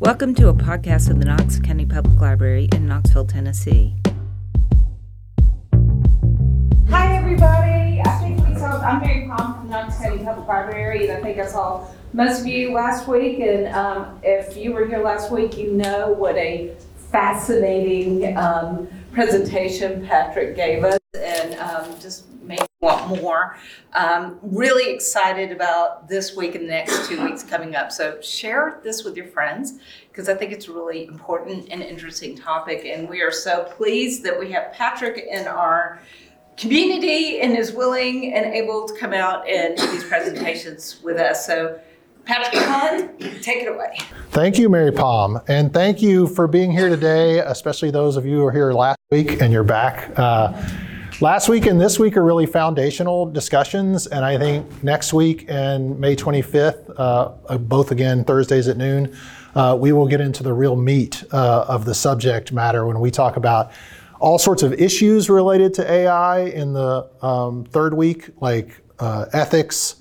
Welcome to a podcast of the Knox County Public Library in Knoxville, Tennessee. Hi, everybody. I think we saw, I'm Mary Palm from Knox County Public Library, and I think I saw most of you last week. And um, if you were here last week, you know what a fascinating um, presentation Patrick gave us, and um, just want more. Um, really excited about this week and the next two weeks coming up. So share this with your friends because I think it's a really important and interesting topic. And we are so pleased that we have Patrick in our community and is willing and able to come out and do these presentations with us. So Patrick take it away. Thank you, Mary Palm, and thank you for being here today, especially those of you who were here last week and you're back. Uh, last week and this week are really foundational discussions, and I think next week and May 25th, uh, both again Thursdays at noon, uh, we will get into the real meat uh, of the subject matter when we talk about all sorts of issues related to AI in the um, third week, like uh, ethics,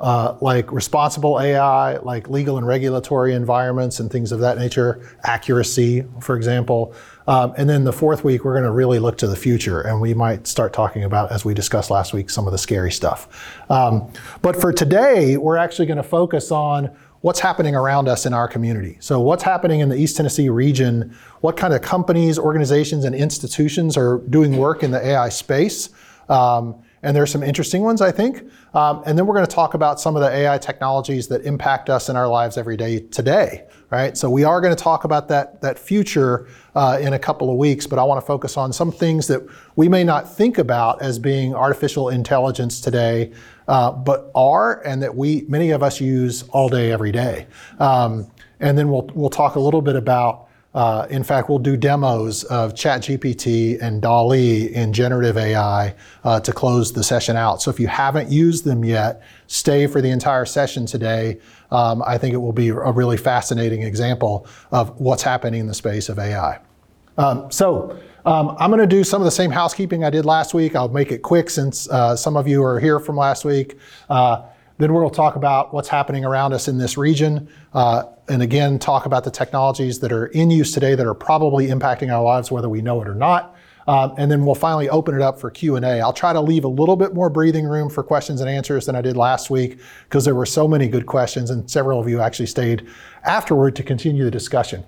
uh, like responsible AI, like legal and regulatory environments and things of that nature, accuracy, for example. Um, and then the fourth week, we're going to really look to the future, and we might start talking about, as we discussed last week, some of the scary stuff. Um, but for today, we're actually going to focus on what's happening around us in our community. So, what's happening in the East Tennessee region? What kind of companies, organizations, and institutions are doing work in the AI space? Um, and there's some interesting ones, I think. Um, and then we're going to talk about some of the AI technologies that impact us in our lives every day today, right? So we are going to talk about that, that future uh, in a couple of weeks, but I want to focus on some things that we may not think about as being artificial intelligence today, uh, but are, and that we, many of us use all day, every day. Um, and then we'll, we'll talk a little bit about uh, in fact, we'll do demos of ChatGPT and DALL-E in generative AI uh, to close the session out. So if you haven't used them yet, stay for the entire session today. Um, I think it will be a really fascinating example of what's happening in the space of AI. Um, so um, I'm going to do some of the same housekeeping I did last week. I'll make it quick since uh, some of you are here from last week. Uh, then we'll talk about what's happening around us in this region, uh, and again, talk about the technologies that are in use today that are probably impacting our lives, whether we know it or not. Um, and then we'll finally open it up for Q&A. I'll try to leave a little bit more breathing room for questions and answers than I did last week because there were so many good questions and several of you actually stayed afterward to continue the discussion.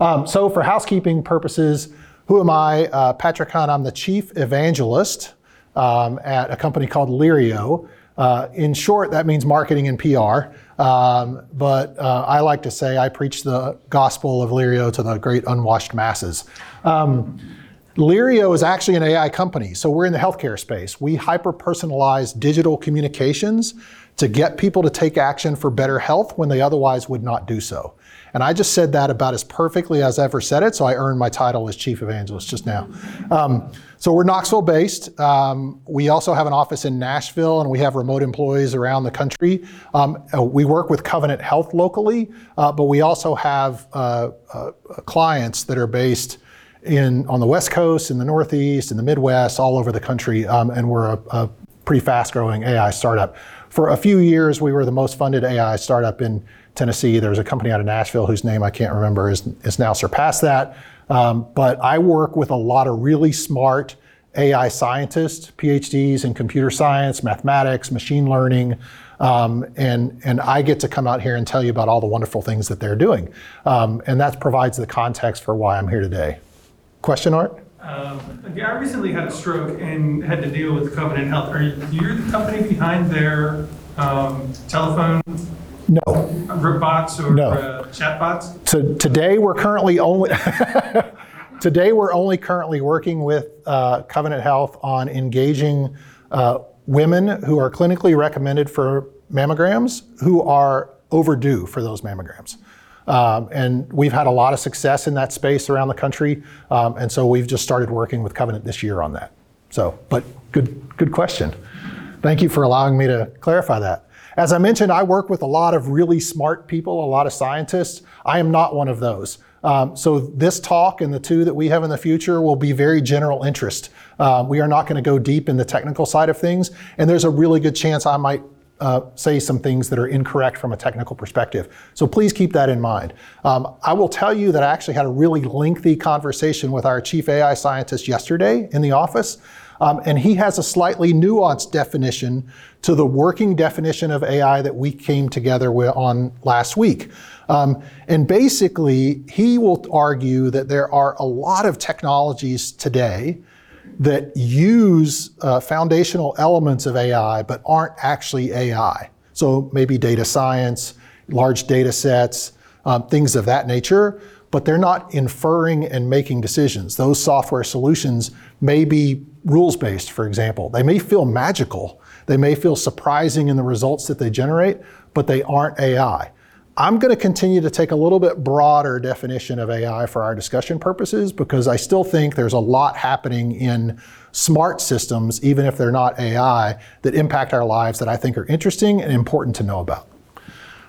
Um, so for housekeeping purposes, who am I? Uh, Patrick Hunt, I'm the chief evangelist um, at a company called Lirio. Uh, in short, that means marketing and PR. Um, but uh, I like to say I preach the gospel of Lirio to the great unwashed masses. Um, Lirio is actually an AI company, so we're in the healthcare space. We hyper personalize digital communications to get people to take action for better health when they otherwise would not do so. And I just said that about as perfectly as I ever said it, so I earned my title as chief evangelist just now. Um, so we're Knoxville based. Um, we also have an office in Nashville, and we have remote employees around the country. Um, uh, we work with Covenant Health locally, uh, but we also have uh, uh, clients that are based in on the West Coast, in the Northeast, in the Midwest, all over the country, um, and we're a, a pretty fast-growing AI startup. For a few years, we were the most funded AI startup in Tennessee. There's a company out of Nashville whose name I can't remember is, is now surpassed that. Um, but I work with a lot of really smart AI scientists, PhDs in computer science, mathematics, machine learning, um, and, and I get to come out here and tell you about all the wonderful things that they're doing. Um, and that provides the context for why I'm here today. Question, Art? Um, I recently had a stroke and had to deal with Covenant Health. Are you the company behind their um, telephone no. Robots or no. uh, chatbots? So today we're currently only today we're only currently working with uh, Covenant Health on engaging uh, women who are clinically recommended for mammograms who are overdue for those mammograms. Um, and we've had a lot of success in that space around the country, um, and so we've just started working with Covenant this year on that. So, but good, good question. Thank you for allowing me to clarify that. As I mentioned, I work with a lot of really smart people, a lot of scientists. I am not one of those. Um, so this talk and the two that we have in the future will be very general interest. Uh, we are not going to go deep in the technical side of things, and there's a really good chance I might uh, say some things that are incorrect from a technical perspective. So please keep that in mind. Um, I will tell you that I actually had a really lengthy conversation with our chief AI scientist yesterday in the office. Um, and he has a slightly nuanced definition to the working definition of AI that we came together on last week. Um, and basically, he will argue that there are a lot of technologies today that use uh, foundational elements of AI but aren't actually AI. So maybe data science, large data sets, um, things of that nature, but they're not inferring and making decisions. Those software solutions may be rules based, for example. They may feel magical, they may feel surprising in the results that they generate, but they aren't AI. I'm going to continue to take a little bit broader definition of AI for our discussion purposes because I still think there's a lot happening in smart systems, even if they're not AI, that impact our lives that I think are interesting and important to know about.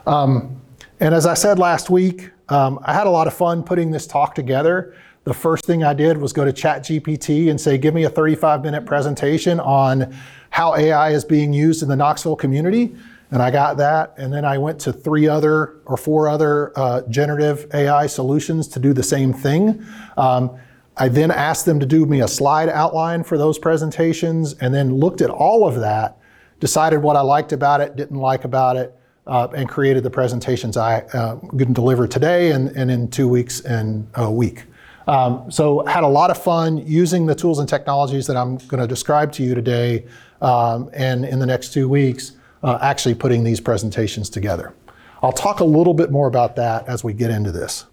Um, and as I said last week, um, I had a lot of fun putting this talk together. The first thing I did was go to ChatGPT and say, give me a 35 minute presentation on how AI is being used in the Knoxville community and I got that. And then I went to three other or four other uh, generative AI solutions to do the same thing. Um, I then asked them to do me a slide outline for those presentations and then looked at all of that, decided what I liked about it, didn't like about it, uh, and created the presentations I uh, to deliver today and, and in two weeks and a week. Um, so had a lot of fun using the tools and technologies that I'm going to describe to you today um, and in the next two weeks uh, actually putting these presentations together. I'll talk a little bit more about that as we get into this.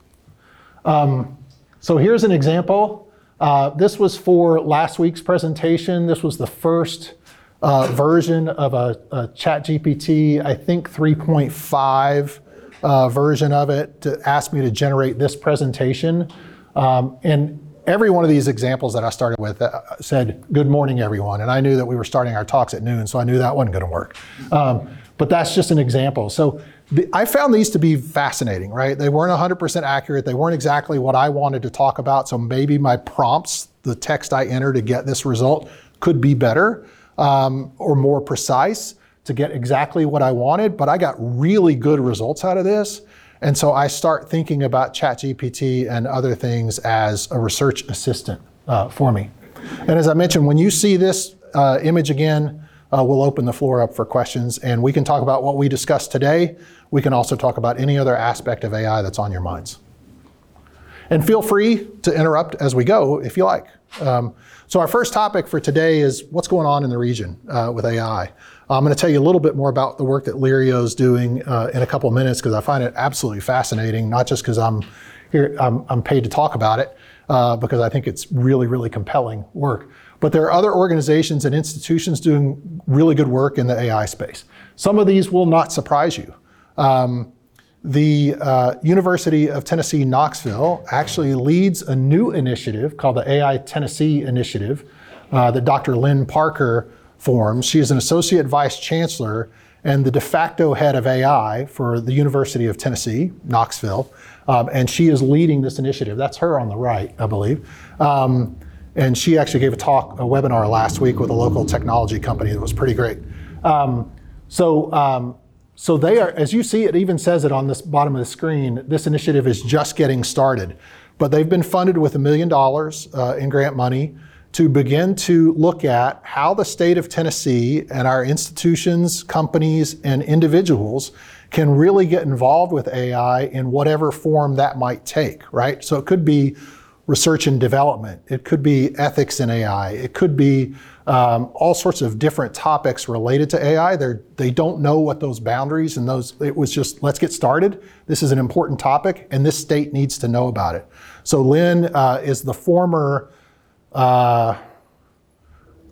Um, so here's an example. Uh, this was for last week's presentation. This was the first uh, version of a, a ChatGPT, I think 3.5 uh, version of it, to ask me to generate this presentation. Um, and every one of these examples that I started with uh, said, Good morning, everyone. And I knew that we were starting our talks at noon, so I knew that wasn't going to work. Um, but that's just an example. So the, I found these to be fascinating, right? They weren't 100% accurate. They weren't exactly what I wanted to talk about. So maybe my prompts, the text I enter to get this result, could be better um, or more precise to get exactly what I wanted. But I got really good results out of this. And so I start thinking about ChatGPT and other things as a research assistant uh, for me. And as I mentioned, when you see this uh, image again, uh, we'll open the floor up for questions and we can talk about what we discussed today. We can also talk about any other aspect of AI that's on your minds. And feel free to interrupt as we go if you like. Um, so, our first topic for today is what's going on in the region uh, with AI. I'm going to tell you a little bit more about the work that Lirio is doing uh, in a couple minutes because I find it absolutely fascinating, not just because I'm here, I'm, I'm, paid to talk about it, uh, because I think it's really, really compelling work. But there are other organizations and institutions doing really good work in the AI space. Some of these will not surprise you. Um, the uh, University of Tennessee, Knoxville actually leads a new initiative called the AI Tennessee Initiative uh, that Dr. Lynne Parker forms. She is an associate vice chancellor and the de facto head of AI for the University of Tennessee, Knoxville. Um, and she is leading this initiative. That's her on the right, I believe. Um, and she actually gave a talk, a webinar last week with a local technology company that was pretty great. Um, so, um, so they are, as you see, it even says it on this bottom of the screen. This initiative is just getting started, but they've been funded with a million dollars uh, in grant money to begin to look at how the state of Tennessee and our institutions, companies, and individuals can really get involved with AI in whatever form that might take, right? So it could be research and development, it could be ethics in AI, it could be um, all sorts of different topics related to AI. They're, they don't know what those boundaries and those, it was just, let's get started. This is an important topic, and this state needs to know about it. So Lynne uh, is the former uh,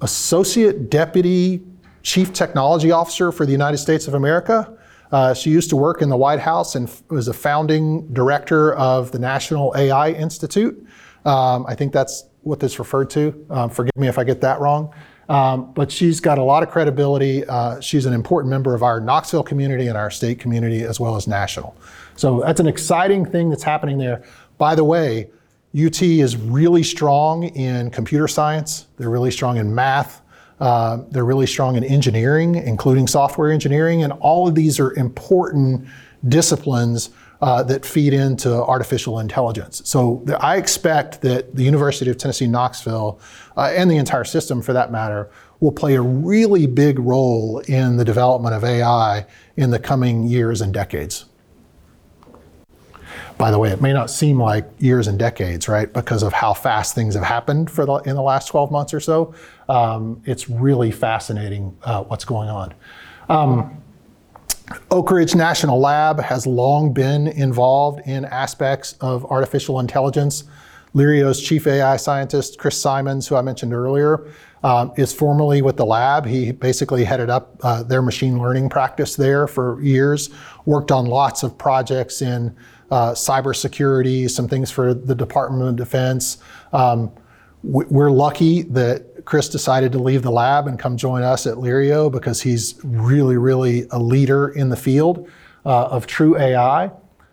Associate Deputy Chief Technology Officer for the United States of America. Uh, she used to work in the White House and f- was a founding director of the National AI Institute. Um, I think that's what this referred to. Um, forgive me if I get that wrong. Um, but she's got a lot of credibility. Uh, she's an important member of our Knoxville community and our state community, as well as national. So that's an exciting thing that's happening there. By the way, UT is really strong in computer science. They're really strong in math. Uh, they're really strong in engineering, including software engineering, and all of these are important disciplines uh, that feed into artificial intelligence. So I expect that the University of Tennessee Knoxville, uh, and the entire system for that matter, will play a really big role in the development of AI in the coming years and decades. By the way, it may not seem like years and decades, right? Because of how fast things have happened for the, in the last 12 months or so. Um, it's really fascinating uh, what's going on. Um, Oak Ridge National Lab has long been involved in aspects of artificial intelligence. Lirio's chief AI scientist, Chris Symons, who I mentioned earlier, um, is formerly with the lab. He basically headed up uh, their machine learning practice there for years, worked on lots of projects in uh, cybersecurity, some things for the Department of Defense. Um, we're lucky that Chris decided to leave the lab and come join us at Lirio because he's really, really a leader in the field uh, of true AI.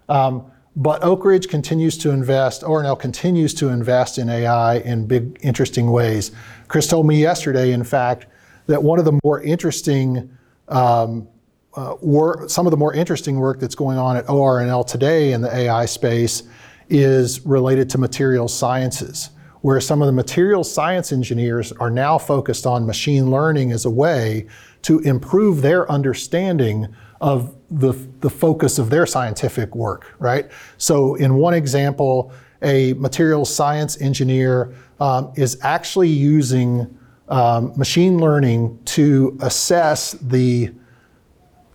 Um, but Oak Ridge continues to invest, ORNL continues to invest in AI in big, interesting ways. Chris told me yesterday, in fact, that one of the more interesting um, uh, work, some of the more interesting work that's going on at ORNL today in the AI space is related to materials sciences, where some of the materials science engineers are now focused on machine learning as a way to improve their understanding of the, the focus of their scientific work, right? So, in one example, a materials science engineer um, is actually using um, machine learning to assess the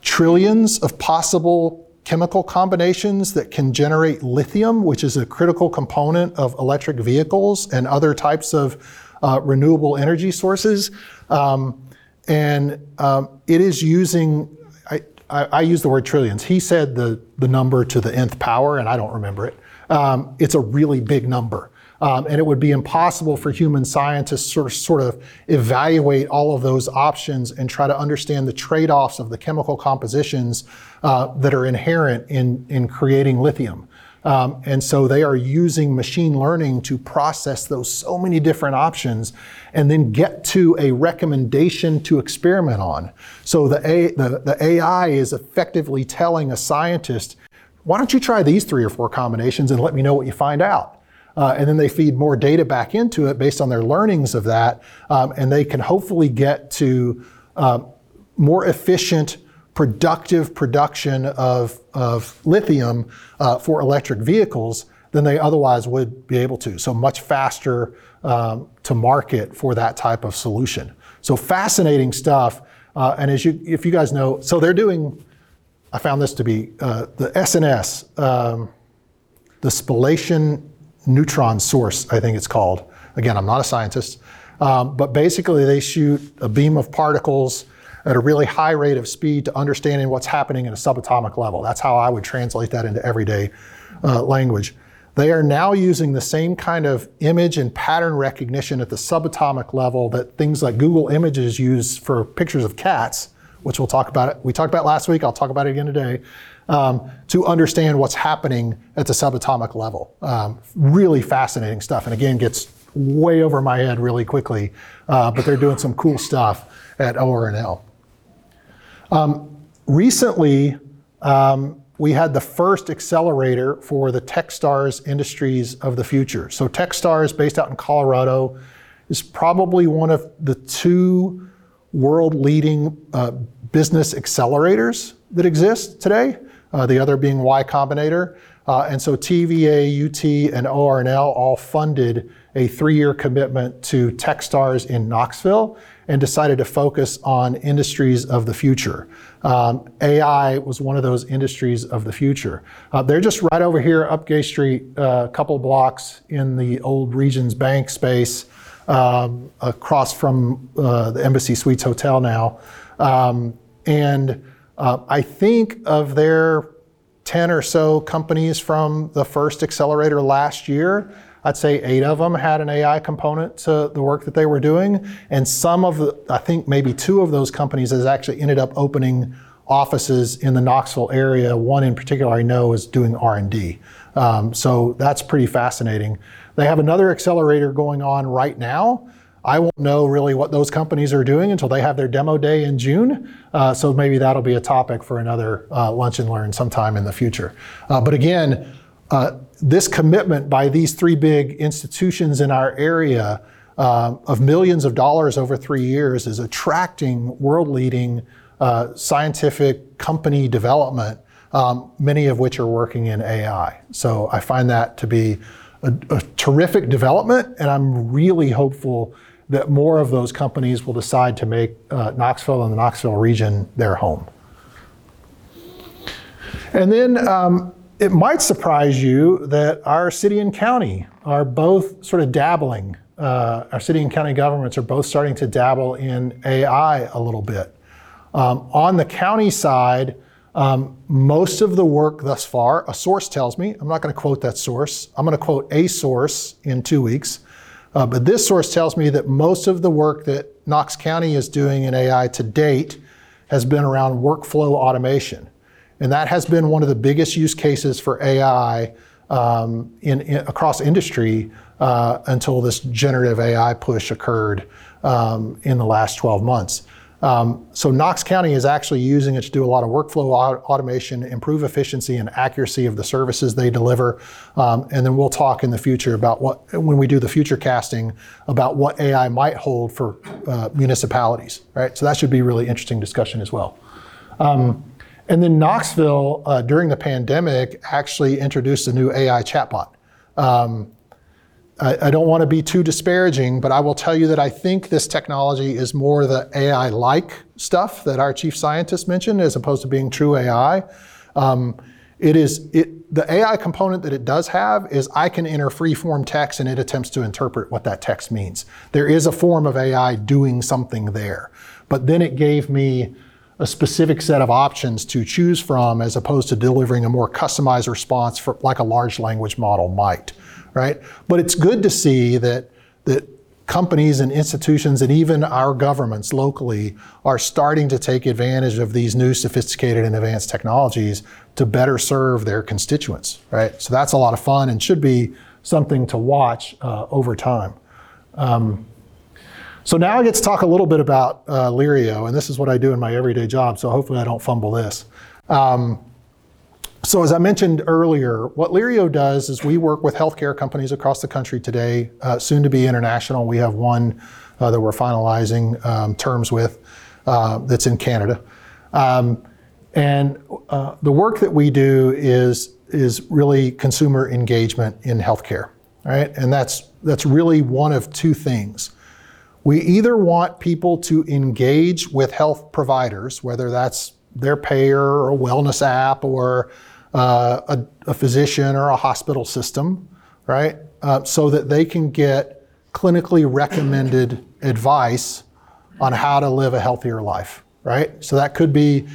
trillions of possible chemical combinations that can generate lithium, which is a critical component of electric vehicles and other types of uh, renewable energy sources. Um, and um, it is using, I, I, I, use the word trillions. He said the, the number to the nth power, and I don't remember it. Um, it's a really big number. Um, and it would be impossible for human scientists to sort of, sort of evaluate all of those options and try to understand the trade-offs of the chemical compositions uh, that are inherent in, in creating lithium. Um, and so they are using machine learning to process those so many different options and then get to a recommendation to experiment on. So the, a, the, the AI is effectively telling a scientist, why don't you try these three or four combinations and let me know what you find out? Uh, and then they feed more data back into it based on their learnings of that, um, and they can hopefully get to um, more efficient, productive production of, of lithium uh, for electric vehicles than they otherwise would be able to. So much faster um, to market for that type of solution. So fascinating stuff. Uh, and as you, if you guys know, so they're doing. I found this to be uh, the SNS, um, the spallation neutron source, I think it's called. Again, I'm not a scientist, um, but basically they shoot a beam of particles at a really high rate of speed to understanding what's happening at a subatomic level. That's how I would translate that into everyday uh, language. They are now using the same kind of image and pattern recognition at the subatomic level that things like Google Images use for pictures of cats, which we'll talk about. It. We talked about last week. I'll talk about it again today um, to understand what's happening at the subatomic level. Um, really fascinating stuff, and again, gets way over my head really quickly, uh, but they're doing some cool stuff at ORNL. Um, recently, um, we had the first accelerator for the Techstars industries of the future. So Techstars, based out in Colorado, is probably one of the two world-leading uh, business accelerators that exist today uh, the other being Y Combinator. Uh, and so TVA, UT, and ORNL all funded a three-year commitment to Techstars in Knoxville and decided to focus on industries of the future. Um, AI was one of those industries of the future. Uh, they're just right over here up Gay Street, uh, a couple blocks in the old Regions Bank space, um, across from uh, the Embassy Suites Hotel now. Um, and uh, I think of their 10 or so companies from the first accelerator last year, I'd say eight of them had an AI component to the work that they were doing. And some of the, I think maybe two of those companies has actually ended up opening offices in the Knoxville area. One in particular I know is doing R&D. Um, so that's pretty fascinating. They have another accelerator going on right now I won't know really what those companies are doing until they have their demo day in June. Uh, so maybe that'll be a topic for another uh, lunch and learn sometime in the future. Uh, but again, uh, this commitment by these three big institutions in our area uh, of millions of dollars over three years is attracting world leading uh, scientific company development, um, many of which are working in AI. So I find that to be a, a terrific development, and I'm really hopeful that more of those companies will decide to make uh, Knoxville and the Knoxville region their home. And then um, it might surprise you that our city and county are both sort of dabbling. Uh, our city and county governments are both starting to dabble in AI a little bit. Um, on the county side, um, most of the work thus far, a source tells me, I'm not going to quote that source, I'm going to quote a source in two weeks. Uh, but this source tells me that most of the work that Knox County is doing in AI to date has been around workflow automation. And that has been one of the biggest use cases for AI um, in, in, across industry uh, until this generative AI push occurred um, in the last 12 months. Um, so Knox County is actually using it to do a lot of workflow automation, improve efficiency and accuracy of the services they deliver. Um, and then we'll talk in the future about what, when we do the future casting, about what AI might hold for uh, municipalities, right? So that should be a really interesting discussion as well. Um, and then Knoxville, uh, during the pandemic, actually introduced a new AI chatbot. Um, I, I don't want to be too disparaging, but I will tell you that I think this technology is more the AI like stuff that our chief scientist mentioned as opposed to being true AI. Um, it is it, the AI component that it does have is I can enter free form text and it attempts to interpret what that text means. There is a form of AI doing something there. But then it gave me a specific set of options to choose from as opposed to delivering a more customized response for, like a large language model might right? But it's good to see that that companies and institutions and even our governments locally are starting to take advantage of these new sophisticated and advanced technologies to better serve their constituents, right? So that's a lot of fun and should be something to watch uh, over time. Um, so now I get to talk a little bit about uh, Lirio, and this is what I do in my everyday job, so hopefully I don't fumble this. Um, so as I mentioned earlier, what Lirio does is we work with healthcare companies across the country today, uh, soon to be international. We have one uh, that we're finalizing um, terms with uh, that's in Canada. Um, and uh, the work that we do is, is really consumer engagement in healthcare, right? And that's, that's really one of two things. We either want people to engage with health providers, whether that's their payer or wellness app or a, a, physician or a hospital system, right? Uh, so that they can get clinically recommended advice on how to live a healthier life, right? So that could be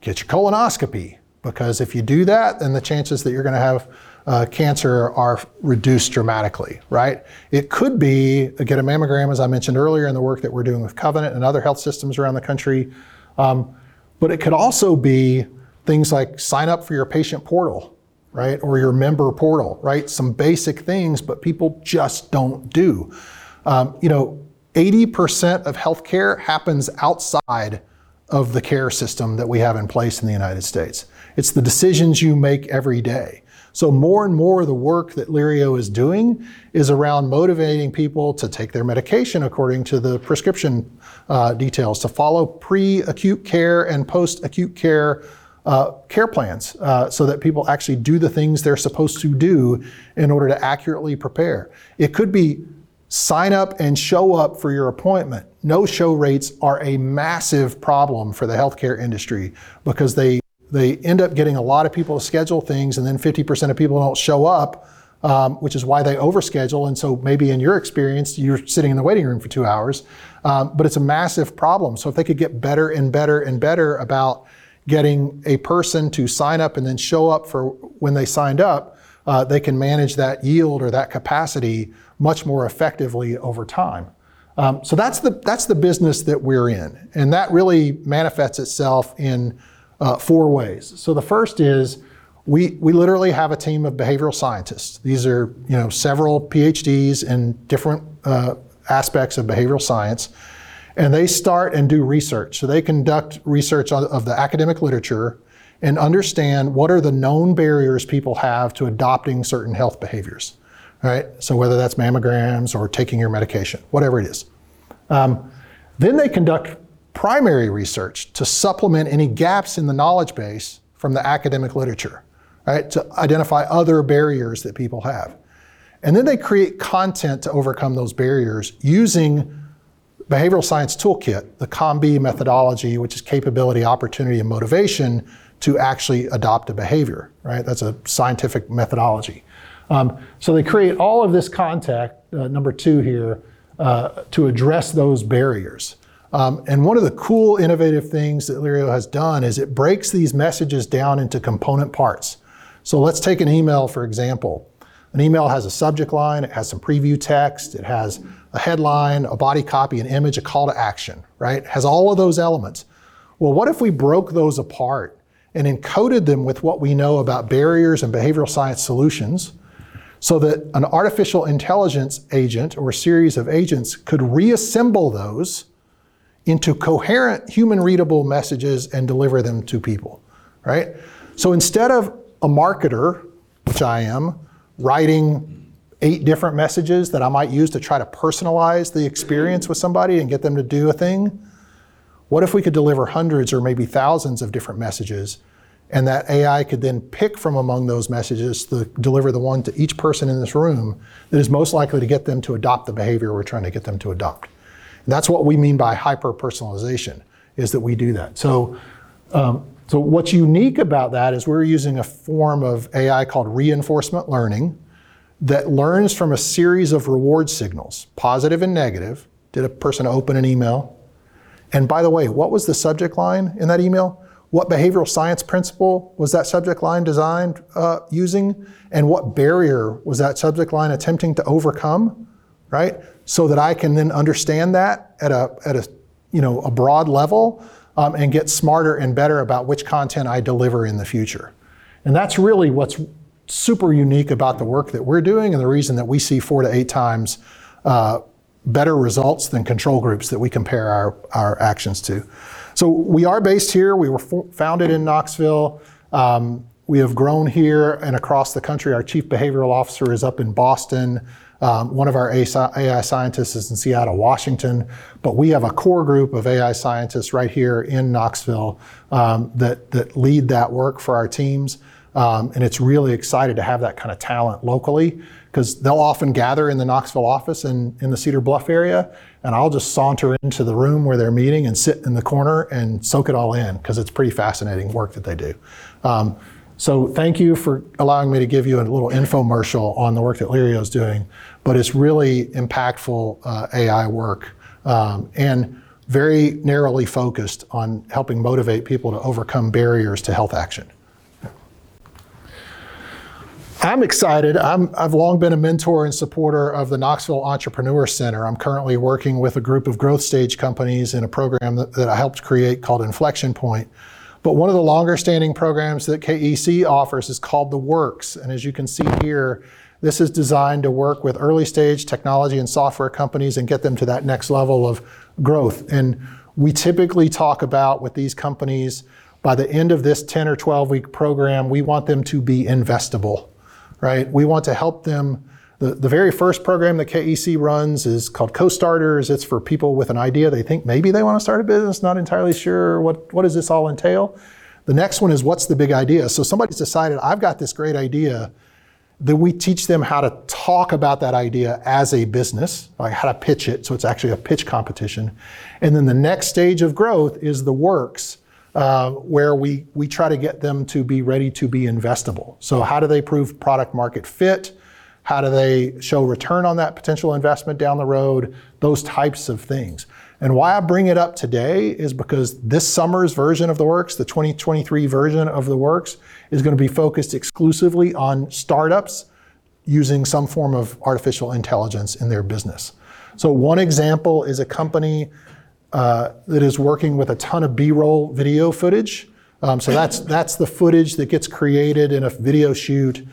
get your colonoscopy, because if you do that, then the chances that you're going to have uh, cancer are reduced dramatically, right? It could be get a mammogram, as I mentioned earlier, in the work that we're doing with Covenant and other health systems around the country. Um, but it could also be things like sign up for your patient portal, right? Or your member portal, right? Some basic things, but people just don't do. Um, you know, 80% of healthcare happens outside of the care system that we have in place in the United States. It's the decisions you make every day. So more and more of the work that Lirio is doing is around motivating people to take their medication according to the prescription uh, details, to follow pre-acute care and post-acute care uh, care plans uh, so that people actually do the things they're supposed to do in order to accurately prepare. It could be sign up and show up for your appointment. No show rates are a massive problem for the healthcare industry because they they end up getting a lot of people to schedule things and then 50% of people don't show up, um, which is why they overschedule. And so maybe in your experience, you're sitting in the waiting room for two hours, um, but it's a massive problem. So if they could get better and better and better about getting a person to sign up and then show up for when they signed up, uh, they can manage that yield or that capacity much more effectively over time. Um, so that's the that's the business that we're in, and that really manifests itself in uh, four ways. So the first is we we literally have a team of behavioral scientists. These are you know several PhDs in different uh, aspects of behavioral science, and they start and do research. So they conduct research of the academic literature and understand what are the known barriers people have to adopting certain health behaviors. Right? So whether that's mammograms or taking your medication, whatever it is. Um, then they conduct primary research to supplement any gaps in the knowledge base from the academic literature, right? To identify other barriers that people have. And then they create content to overcome those barriers using behavioral science toolkit, the COM-B methodology, which is capability, opportunity, and motivation to actually adopt a behavior, right? That's a scientific methodology. Um, so they create all of this contact, uh, number two here, uh, to address those barriers. Um, and one of the cool, innovative things that Lirio has done is it breaks these messages down into component parts. So let's take an email, for example. An email has a subject line, it has some preview text, it has a headline, a body copy, an image, a call to action, right? It has all of those elements. Well, what if we broke those apart and encoded them with what we know about barriers and behavioral science solutions so that an artificial intelligence agent or series of agents could reassemble those into coherent human readable messages and deliver them to people, right? So instead of a marketer, which I am, writing eight different messages that I might use to try to personalize the experience with somebody and get them to do a thing, what if we could deliver hundreds or maybe thousands of different messages and that AI could then pick from among those messages to deliver the one to each person in this room that is most likely to get them to adopt the behavior we're trying to get them to adopt. And that's what we mean by hyper personalization, is that we do that. So, um, so what's unique about that is we're using a form of AI called reinforcement learning that learns from a series of reward signals, positive and negative. Did a person open an email? And by the way, what was the subject line in that email? What behavioral science principle was that subject line designed uh, using? And what barrier was that subject line attempting to overcome? Right? So that I can then understand that at a, at a, you know, a broad level um, and get smarter and better about which content I deliver in the future. And that's really what's super unique about the work that we're doing and the reason that we see four to eight times uh, better results than control groups that we compare our, our actions to. So we are based here. We were founded in Knoxville. Um, we have grown here and across the country. Our chief behavioral officer is up in Boston. Um, one of our AI scientists is in Seattle, Washington, but we have a core group of AI scientists right here in Knoxville um, that, that lead that work for our teams. Um, and it's really excited to have that kind of talent locally because they'll often gather in the Knoxville office in, in the Cedar Bluff area, and I'll just saunter into the room where they're meeting and sit in the corner and soak it all in because it's pretty fascinating work that they do. Um, so thank you for allowing me to give you a little infomercial on the work that Lirio is doing, but it's really impactful uh, AI work um, and very narrowly focused on helping motivate people to overcome barriers to health action. I'm excited. I'm, I've long been a mentor and supporter of the Knoxville Entrepreneur Center. I'm currently working with a group of growth stage companies in a program that, that I helped create called Inflection Point. But one of the longer standing programs that KEC offers is called The Works. And as you can see here, this is designed to work with early stage technology and software companies and get them to that next level of growth. And we typically talk about with these companies, by the end of this 10 or 12 week program, we want them to be investable right? We want to help them. The, the very first program that KEC runs is called Co-Starters. It's for people with an idea. They think maybe they want to start a business, not entirely sure what, what does this all entail. The next one is what's the big idea? So somebody's decided, I've got this great idea. Then we teach them how to talk about that idea as a business, like how to pitch it. So it's actually a pitch competition. And then the next stage of growth is the works uh, where we, we try to get them to be ready to be investable. So, how do they prove product market fit? How do they show return on that potential investment down the road? Those types of things. And why I bring it up today is because this summer's version of the Works, the 2023 version of the Works, is going to be focused exclusively on startups using some form of artificial intelligence in their business. So, one example is a company uh, that is working with a ton of B-roll video footage. Um, so that's that's the footage that gets created in a video shoot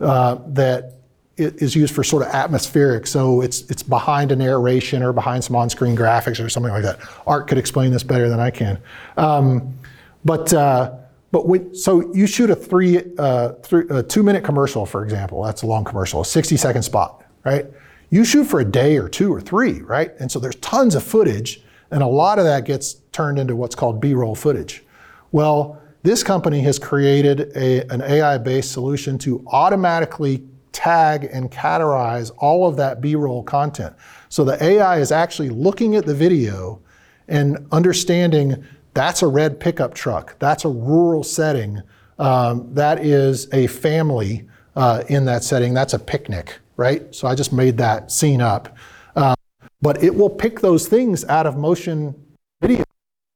uh, that is used for sort of atmospheric, so it's it's behind a narration or behind some on-screen graphics or something like that. Art could explain this better than I can. Um, but uh, but when, so you shoot a three, uh, three a two-minute commercial, for example. That's a long commercial, a 60-second spot, right? You shoot for a day or two or three, right? And so there's tons of footage, and a lot of that gets turned into what's called B-roll footage. Well, this company has created a, an AI-based solution to automatically tag and categorize all of that B-roll content. So the AI is actually looking at the video and understanding that's a red pickup truck, that's a rural setting, um, that is a family uh, in that setting, that's a picnic, right? So I just made that scene up. Um, but it will pick those things out of motion video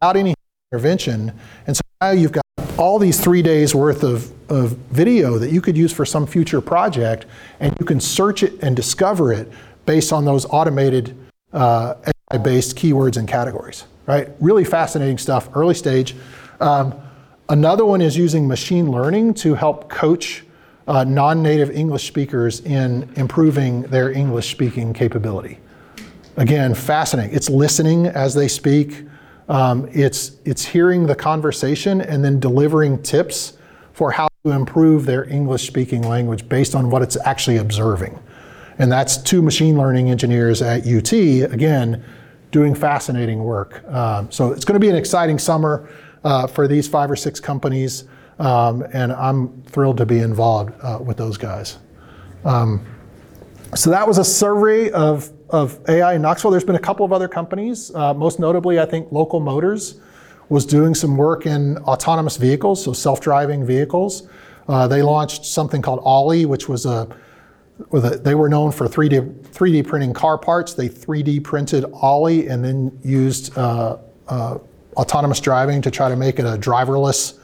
without any intervention. And so now you've got all these three days worth of, of video that you could use for some future project, and you can search it and discover it based on those automated uh, AI-based keywords and categories, right? Really fascinating stuff, early stage. Um, another one is using machine learning to help coach uh, non-native English speakers in improving their English speaking capability. Again, fascinating. It's listening as they speak. Um, it's it's hearing the conversation and then delivering tips for how to improve their English speaking language based on what it's actually observing. And that's two machine learning engineers at UT, again, doing fascinating work. Um, so it's going to be an exciting summer uh, for these five or six companies, um, and I'm thrilled to be involved uh, with those guys. Um, so that was a survey of, of AI in Knoxville. There's been a couple of other companies, uh, most notably, I think Local Motors was doing some work in autonomous vehicles, so self-driving vehicles. Uh, they launched something called Olli, which was a a, they were known for 3D, 3D printing car parts. They 3D printed Olli and then used uh, uh, autonomous driving to try to make it a driverless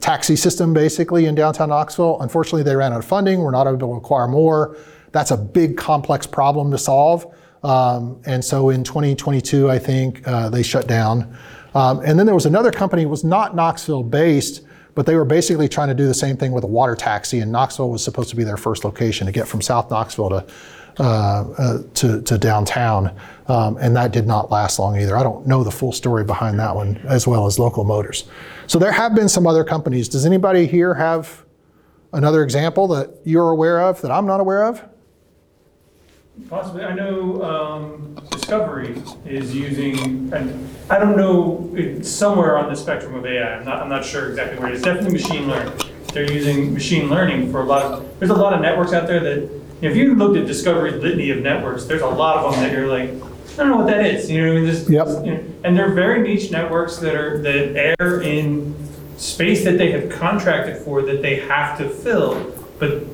taxi system, basically, in downtown Knoxville. Unfortunately, they ran out of funding. We're not able to acquire more. That's a big, complex problem to solve. Um, and so in 2022, I think uh, they shut down. Um, and then there was another company, was not Knoxville based, but they were basically trying to do the same thing with a water taxi, and Knoxville was supposed to be their first location to get from South Knoxville to uh, uh, to, to, downtown, um, and that did not last long either. I don't know the full story behind that one, as well as Local Motors. So there have been some other companies. Does anybody here have another example that you're aware of that I'm not aware of? Possibly, I know um, Discovery is using, and I don't know, it's somewhere on the spectrum of AI, I'm not, I'm not sure exactly where it is, definitely machine learning. They're using machine learning for a lot of, there's a lot of networks out there that, if you looked at Discovery's litany of networks, there's a lot of them that you're like, I don't know what that is, you know what I mean? Just- Yep. you know, And they're very niche networks that are, that air in space that they have contracted for, that they have to fill, but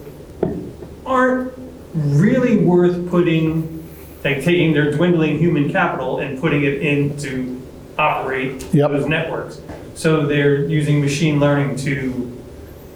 aren't really worth putting, like taking their dwindling human capital and putting it in to operate Yep. those networks. So they're using machine learning to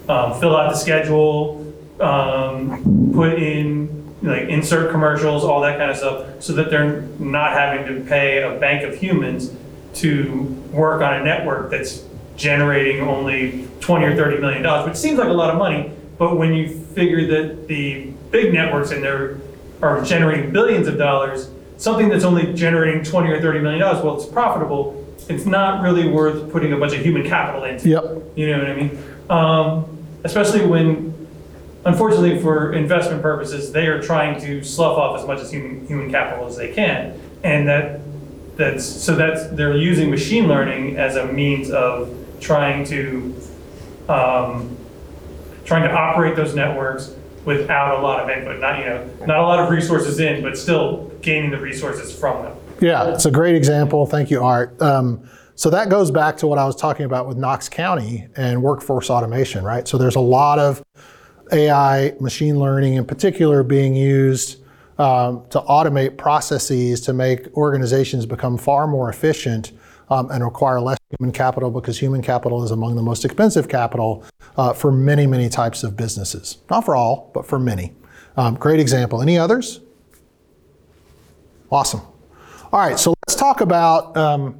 um, fill out the schedule, um, put in, like, insert commercials, all that kind of stuff, so that they're not having to pay a bank of humans to work on a network that's generating only 20 or 30 million dollars, which seems like a lot of money, but when you figure that the big networks in there are generating billions of dollars, something that's only generating 20 or 30 million dollars, well, it's profitable, it's not really worth putting a bunch of human capital into. Yep. You know what I mean? Um, especially when, unfortunately, for investment purposes, they are trying to slough off as much as human, human capital as they can. And that, that's, so that's, they're using machine learning as a means of trying to, um, trying to operate those networks without a lot of input, not, you know, not a lot of resources in, but still gaining the resources from them. Yeah, it's a great example. Thank you, Art. Um, so that goes back to what I was talking about with Knox County and workforce automation, right? So there's a lot of AI, machine learning in particular, being used um, to automate processes to make organizations become far more efficient and require less human capital because human capital is among the most expensive capital uh, for many, many types of businesses. Not for all, but for many. Um, great example. Any others? Awesome. All right, so let's talk about um,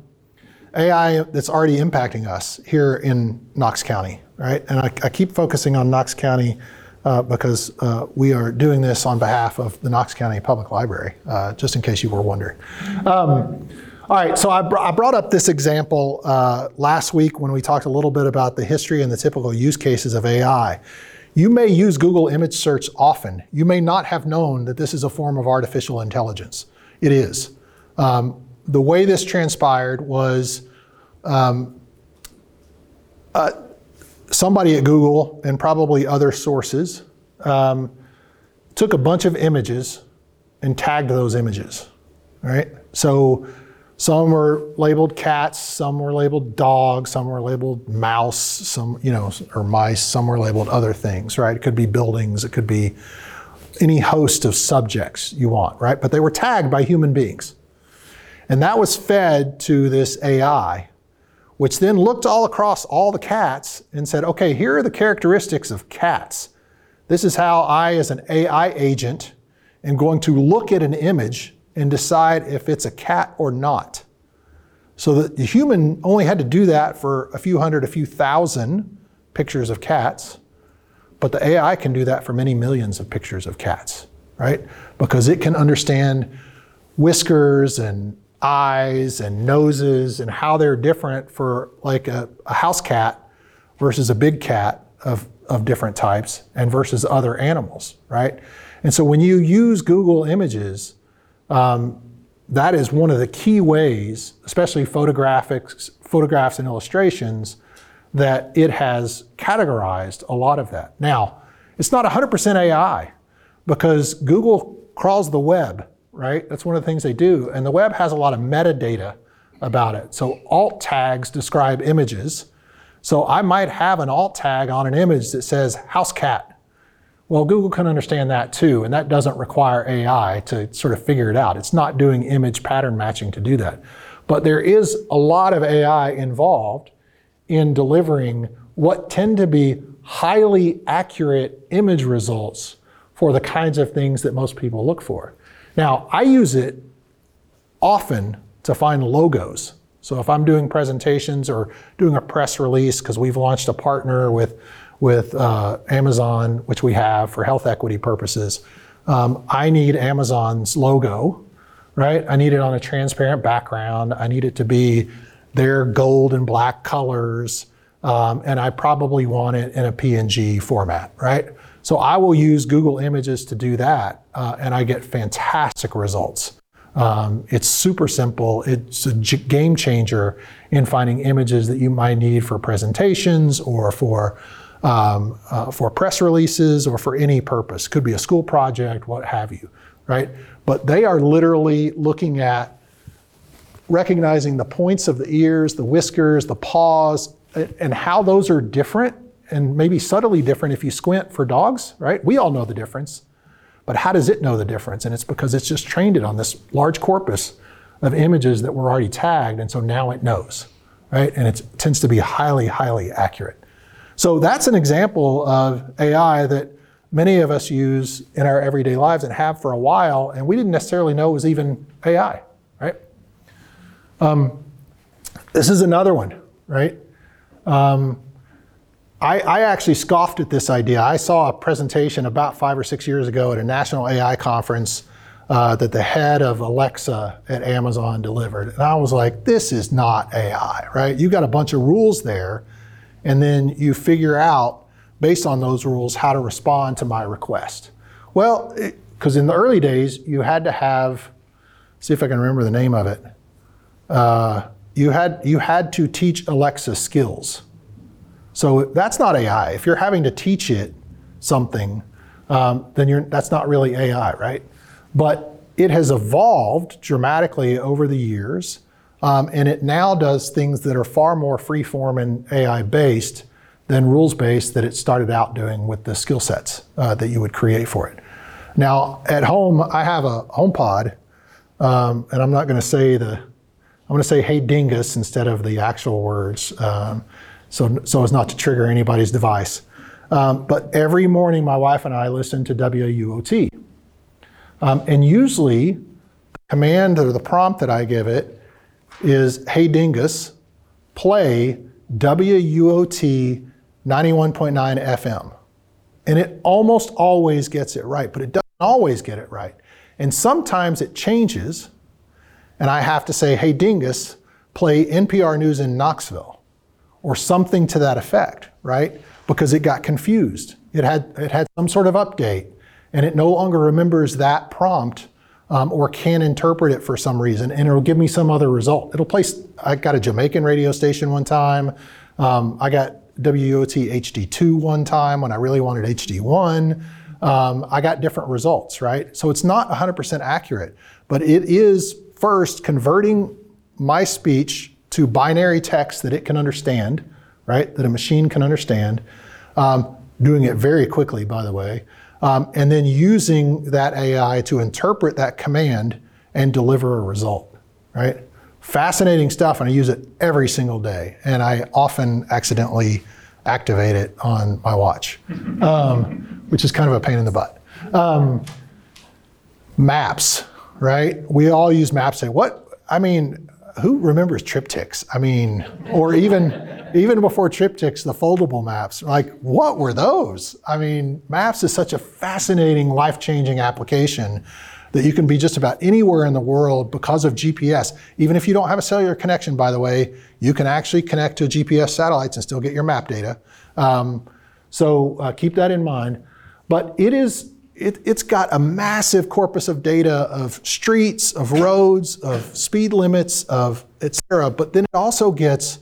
AI that's already impacting us here in Knox County, right? And I, I keep focusing on Knox County uh, because uh, we are doing this on behalf of the Knox County Public Library, uh, just in case you were wondering. Um, all right, so I, br- I brought up this example uh, last week when we talked a little bit about the history and the typical use cases of AI. You may use Google image search often. You may not have known that this is a form of artificial intelligence. It is. Um, the way this transpired was somebody at Google and probably other sources um, took a bunch of images and tagged those images. Right? So some were labeled cats, some were labeled dogs, some were labeled mouse, some, you know, or mice, some were labeled other things, right? It could be buildings, it could be any host of subjects you want, right? But they were tagged by human beings. And that was fed to this AI which then looked all across all the cats and said, okay, here are the characteristics of cats. This is how I, as an AI agent, am going to look at an image and decide if it's a cat or not. So the human only had to do that for a few hundred, a few thousand pictures of cats, but the AI can do that for many millions of pictures of cats, right? Because it can understand whiskers and eyes and noses and how they're different for like a, a house cat versus a big cat of, of different types and versus other animals, right? And so when you use Google Images, um, that is one of the key ways, especially photographics, photographs and illustrations, that it has categorized a lot of that. Now, it's not 100% AI because Google crawls the web right? That's one of the things they do. And the web has a lot of metadata about it. So alt tags describe images. So I might have an alt tag on an image that says house cat. Well, Google can understand that too, and that doesn't require AI to sort of figure it out. It's not doing image pattern matching to do that. But there is a lot of AI involved in delivering what tend to be highly accurate image results for the kinds of things that most people look for. Now, I use it often to find logos. So if I'm doing presentations or doing a press release, because we've launched a partner with, with uh, Amazon, which we have for health equity purposes, um, I need Amazon's logo, right? I need it on a transparent background. I need it to be their gold and black colors. Um, and I probably want it in a PNG format, right? So I will use Google Images to do that, uh, and I get fantastic results. Um, it's super simple. It's a game changer in finding images that you might need for presentations or for um, uh, for press releases or for any purpose. Could be a school project, what have you, right? But they are literally looking at recognizing the points of the ears, the whiskers, the paws, and how those are different and maybe subtly different if you squint for dogs, right? We all know the difference. But how does it know the difference? And it's because it's just trained it on this large corpus of images that were already tagged, and so now it knows, right? And it tends to be highly, highly accurate. So that's an example of AI that many of us use in our everyday lives and have for a while, and we didn't necessarily know it was even AI, right? Um, this is another one, right? Um, I, I, actually scoffed at this idea. I saw a presentation about five or six years ago at a national AI conference uh, that the head of Alexa at Amazon delivered. And I was like, this is not AI, right? You've got a bunch of rules there, and then you figure out, based on those rules, how to respond to my request. Well, because in the early days, you had to have, see if I can remember the name of it. Uh, you had you had to teach Alexa skills so that's not AI. If you're having to teach it something, um, then that's not really AI, right? But it has evolved dramatically over the years, um, and it now does things that are far more freeform and AI based than rules based that it started out doing with the skill sets uh, that you would create for it. Now, at home, I have a HomePod, um, and I'm not going to say the, I'm going to say "Hey Dingus" instead of the actual words. Um, so, so as not to trigger anybody's device. Um, but every morning, my wife and I listen to WUOT. Um, and usually, the command or the prompt that I give it is Hey Dingus, play WUOT 91.9 FM. And it almost always gets it right, but it doesn't always get it right. And sometimes it changes, and I have to say, hey, Dingus, play NPR News in Knoxville, or something to that effect, right? Because it got confused. It had, it had some sort of update, and it no longer remembers that prompt um, or can interpret it for some reason, and it'll give me some other result. It'll place, I got a Jamaican radio station one time. Um, I got WOT HD2 one time when I really wanted HD1. Um, I got different results, right? So it's not 100% accurate, but it is first converting my speech to binary text that it can understand, right? That a machine can understand. Um, doing it very quickly, by the way. Um, and then using that AI to interpret that command and deliver a result, right? Fascinating stuff, and I use it every single day. And I often accidentally activate it on my watch, um, which is kind of a pain in the butt. Um, maps, right? We all use maps. Say, what? I mean, who remembers TripTiks? I mean, or even even before TripTiks, the foldable maps. Like, what were those? I mean, maps is such a fascinating, life-changing application that you can be just about anywhere in the world because of GPS. Even if you don't have a cellular connection, by the way, you can actually connect to GPS satellites and still get your map data. Um, so uh, keep that in mind. But it is it, it's got a massive corpus of data of streets, of roads, of speed limits, of et cetera. But then it also gets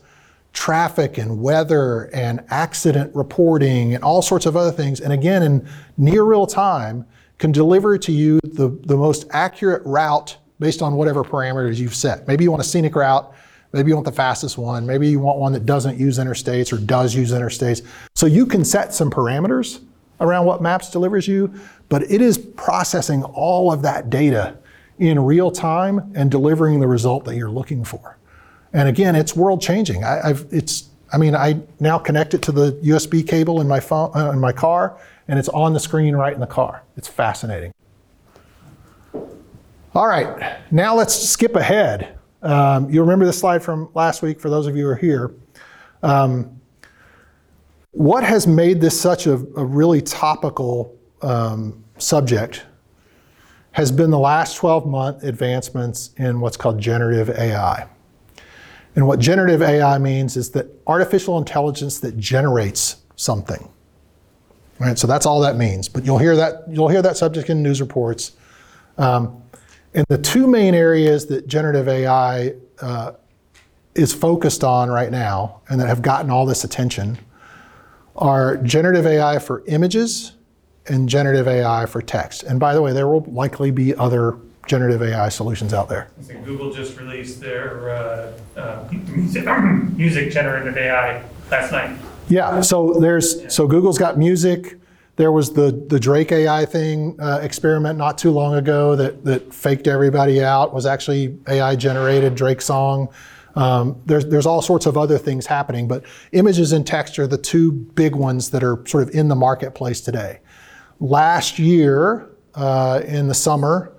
traffic and weather and accident reporting and all sorts of other things. And again, in near real time, can deliver to you the, the most accurate route based on whatever parameters you've set. Maybe you want a scenic route, maybe you want the fastest one, maybe you want one that doesn't use interstates or does use interstates. So you can set some parameters around what Maps delivers you, but it is processing all of that data in real time and delivering the result that you're looking for. And again, it's world changing. I, have it's I mean, I now connect it to the USB cable in my phone uh, in my car, and it's on the screen right in the car. It's fascinating. All right, now let's skip ahead. Um, you remember the slide from last week for those of you who are here. Um, what has made this such a, a really topical um, subject has been the last 12 month advancements in what's called generative AI. And what generative AI means is that artificial intelligence that generates something. Right, so that's all that means. But you'll hear that you'll hear that subject in news reports. Um, and the two main areas that generative AI uh, is focused on right now, and that have gotten all this attention, are generative AI for images and generative AI for text. And by the way, there will likely be other generative AI solutions out there. Think Google just released their uh, uh, music, music generative AI last night. Yeah, so there's so Google's got music. There was the the Drake AI thing uh, experiment not too long ago that that faked everybody out. Was actually AI generated Drake song. Um, there's there's all sorts of other things happening, but images and text are the two big ones that are sort of in the marketplace today. Last year uh, in the summer,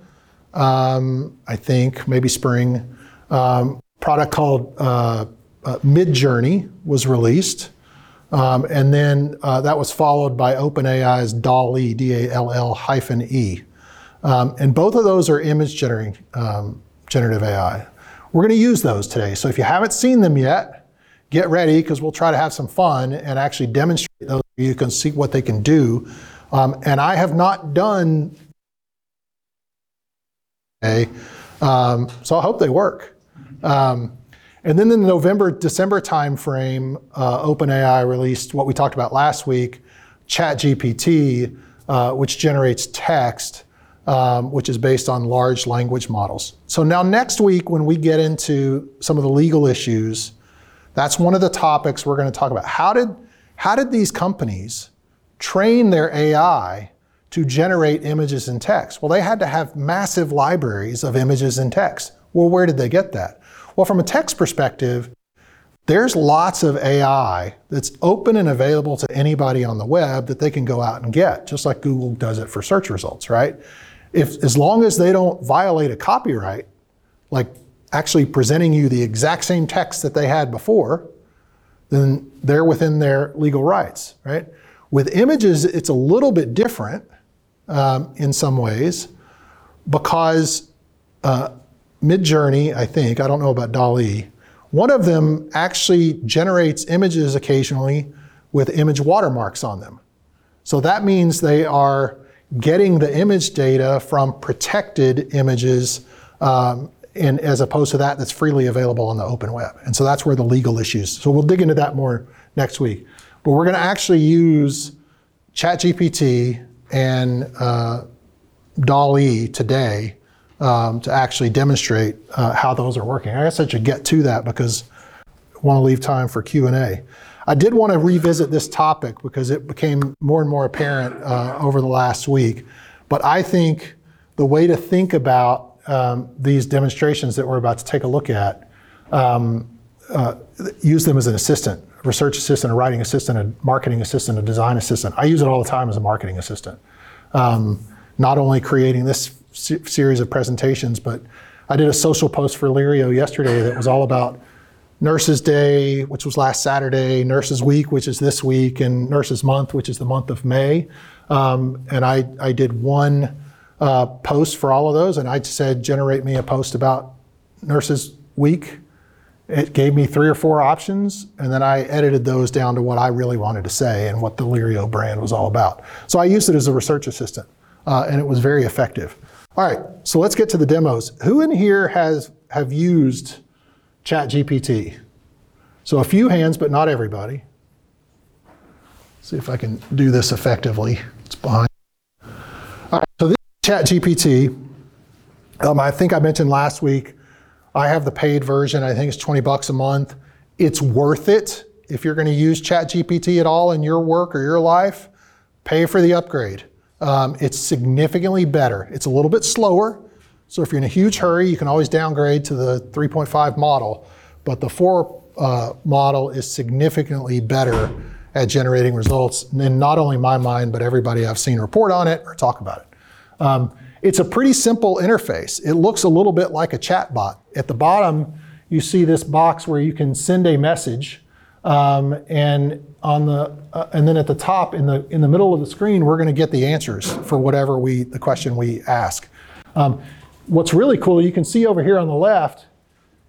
um, I think maybe spring, um, product called uh, uh, Midjourney was released. Um, and then uh, that was followed by OpenAI's DALL-E, D-A-L-L hyphen E. Um, and both of those are image generating, um, generative AI. We're going to use those today. So if you haven't seen them yet, get ready because we'll try to have some fun and actually demonstrate those. You can see what they can do. Um, and I have not done okay, um, so I hope they work. Um, and then in the November, December timeframe, uh, OpenAI released what we talked about last week, ChatGPT, uh, which generates text, um, which is based on large language models. So now next week, when we get into some of the legal issues, that's one of the topics we're going to talk about. How did how did these companies train their AI to generate images and text? Well, they had to have massive libraries of images and text. Well, where did they get that? Well, from a text perspective, there's lots of AI that's open and available to anybody on the web that they can go out and get, just like Google does it for search results, right? If as long as they don't violate a copyright, like actually presenting you the exact same text that they had before, then they're within their legal rights, right? With images, it's a little bit different um, in some ways because uh, Midjourney, I think, I don't know about DALL-E, one of them actually generates images occasionally with image watermarks on them. So that means they are getting the image data from protected images um, and as opposed to that that's freely available on the open web. And so that's where the legal issues. So we'll dig into that more next week. But we're going to actually use ChatGPT and uh, today um, to actually demonstrate uh, how those are working. I guess I should get to that because I want to leave time for Q&A. I did want to revisit this topic because it became more and more apparent uh, over the last week. But I think the way to think about um, these demonstrations that we're about to take a look at, um, uh, use them as an assistant, research assistant, a writing assistant, a marketing assistant, a design assistant. I use it all the time as a marketing assistant. Um, not only creating this se- series of presentations, but I did a social post for Lirio yesterday that was all about Nurses Day, which was last Saturday, Nurses Week, which is this week, and Nurses Month, which is the month of May. Um, and I, I did one uh, post for all of those, and I said, generate me a post about Nurses Week. It gave me three or four options, and then I edited those down to what I really wanted to say and what the Lirio brand was all about. So I used it as a research assistant, uh, and it was very effective. All right, so let's get to the demos. Who in here has have used ChatGPT? So a few hands, but not everybody. See if I can do this effectively. It's behind. All right, so this is ChatGPT. Um, I think I mentioned last week, I have the paid version. I think it's 20 bucks a month. It's worth it if you're going to use ChatGPT at all in your work or your life. Pay for the upgrade. Um, it's significantly better. It's a little bit slower. So if you're in a huge hurry, you can always downgrade to the 3.5 model. But the 4 uh, model is significantly better at generating results in not only my mind, but everybody I've seen report on it or talk about it. Um, it's a pretty simple interface. It looks a little bit like a chat bot. At the bottom, you see this box where you can send a message. Um, and on the uh, and then at the top in the in the middle of the screen, we're going to get the answers for whatever we the question we ask. Um, what's really cool, you can see over here on the left,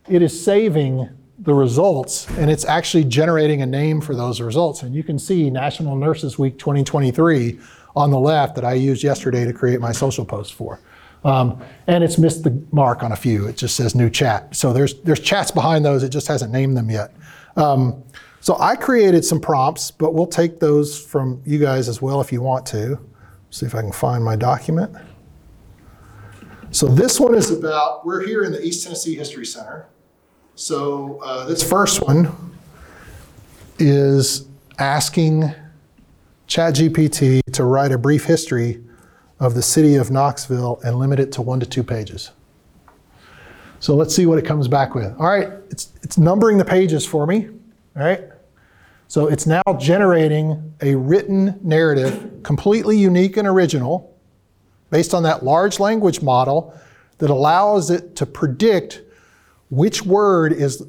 it is saving the results and it's actually generating a name for those results. And you can see National Nurses Week 2023 on the left that I used yesterday to create my social post for. Um, and it's missed the mark on a few. It just says new chat. So there's there's chats behind those. It just hasn't named them yet. Um, so I created some prompts, but we'll take those from you guys as well if you want to. See if I can find my document. So this one is about, we're here in the East Tennessee History Center. So uh, this first one is asking ChatGPT to write a brief history of the city of Knoxville and limit it to one to two pages. So let's see what it comes back with. All right, it's, it's numbering the pages for me. All right. So it's now generating a written narrative, completely unique and original, based on that large language model that allows it to predict which word is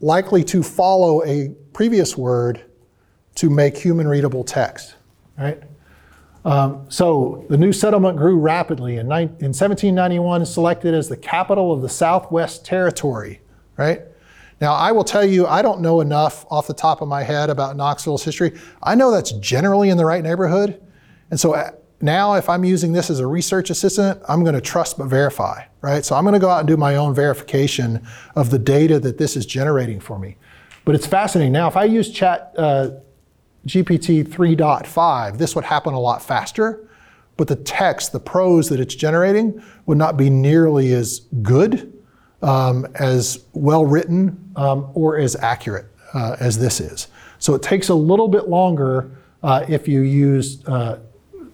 likely to follow a previous word to make human readable text. Right? Um, so the new settlement grew rapidly. In, in 1791, selected as the capital of the Southwest Territory. Right? Now, I will tell you, I don't know enough off the top of my head about Knoxville's history. I know that's generally in the right neighborhood. And so uh, now, if I'm using this as a research assistant, I'm going to trust but verify, right? So I'm going to go out and do my own verification of the data that this is generating for me. But it's fascinating. Now, if I use Chat uh, GPT 3.5, this would happen a lot faster, but the text, the prose that it's generating, would not be nearly as good um, as well written um, or as accurate uh, as this is. So it takes a little bit longer uh, if you use uh,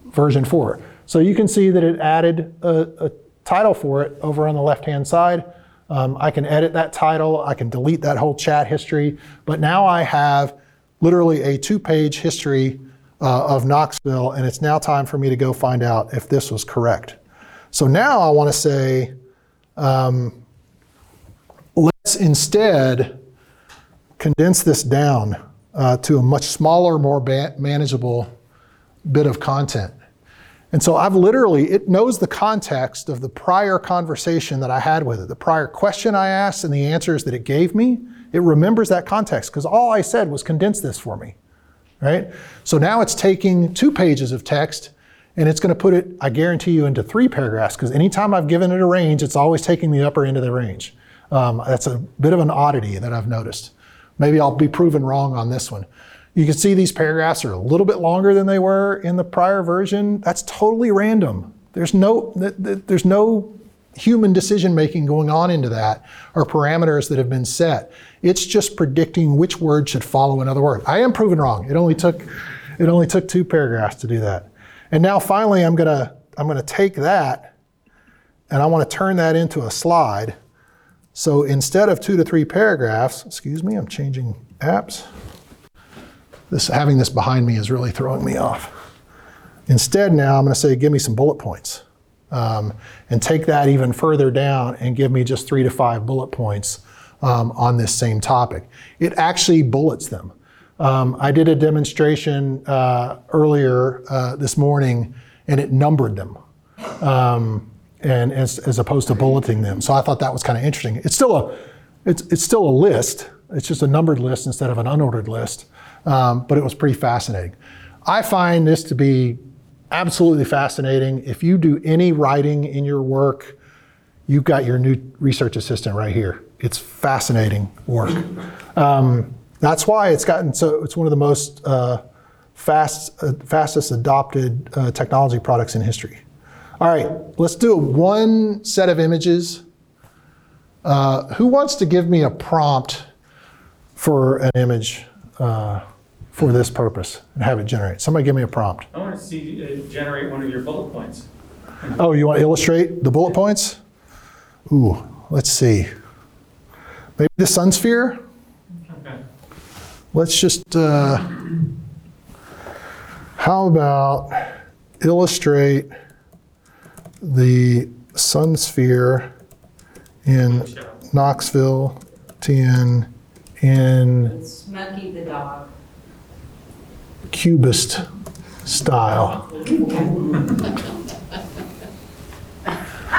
version 4. So you can see that it added a, a title for it over on the left hand side. Um, I can edit that title, I can delete that whole chat history, but now I have literally a two page history uh, of Knoxville, and it's now time for me to go find out if this was correct. So now I want to say, um, let's instead condense this down uh, to a much smaller, more ba- manageable bit of content. And so I've literally, it knows the context of the prior conversation that I had with it, the prior question I asked and the answers that it gave me. It remembers that context because all I said was condense this for me, right? So now it's taking two pages of text and it's going to put it, I guarantee you, into three paragraphs because anytime I've given it a range, it's always taking the upper end of the range. Um, that's a bit of an oddity that I've noticed. Maybe I'll be proven wrong on this one. You can see these paragraphs are a little bit longer than they were in the prior version. That's totally random. There's no, th- th- there's no human decision making going on into that or parameters that have been set. It's just predicting which word should follow another word. I am proven wrong. It only took, it only took two paragraphs to do that. And now finally, I'm gonna, I'm gonna take that and I want to turn that into a slide. So instead of two to three paragraphs, excuse me, I'm changing apps. This, having this behind me is really throwing me off. Instead, now I'm going to say, give me some bullet points. Um, and take that even further down and give me just three to five bullet points um, on this same topic. It actually bullets them. Um, I did a demonstration uh, earlier uh, this morning and it numbered them. Um, and as, as opposed to bulleting them. So I thought that was kind of interesting. It's still a, it's, it's still a list. It's just a numbered list instead of an unordered list. Um, but it was pretty fascinating. I find this to be absolutely fascinating. If you do any writing in your work, you've got your new research assistant right here. It's fascinating work. Um, that's why it's gotten so. It's one of the most uh, fast, uh, fastest adopted uh, technology products in history. All right, let's do one set of images. Uh, who wants to give me a prompt for an image uh, for this purpose and have it generate? Somebody give me a prompt. I want to see it generate one of your bullet points. Oh, you want to illustrate the bullet points? Ooh, let's see. Maybe the Sunsphere? Okay. Let's just, uh, how about illustrate the Sunsphere in Knoxville, TN, in Smokey the dog. cubist style.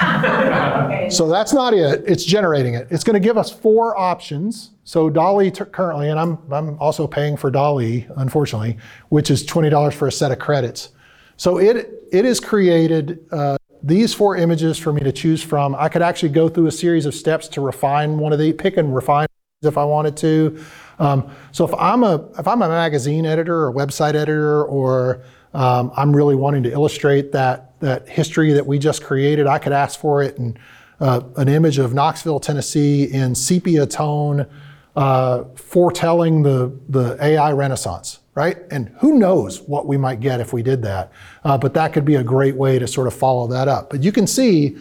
So that's not it. It's generating it. It's going to give us four options. So DALL-E t- currently, and I'm I'm also paying for DALL-E, unfortunately, which is twenty dollars for a set of credits. So it it has created uh, these four images for me to choose from. I could actually go through a series of steps to refine one of the pick and refine if I wanted to. Um, so if I'm a if I'm a magazine editor or website editor or um, I'm really wanting to illustrate that that history that we just created, I could ask for it and uh, an image of Knoxville, Tennessee in sepia tone, uh, foretelling the the AI renaissance, right? And who knows what we might get if we did that? Uh, but that could be a great way to sort of follow that up. But you can see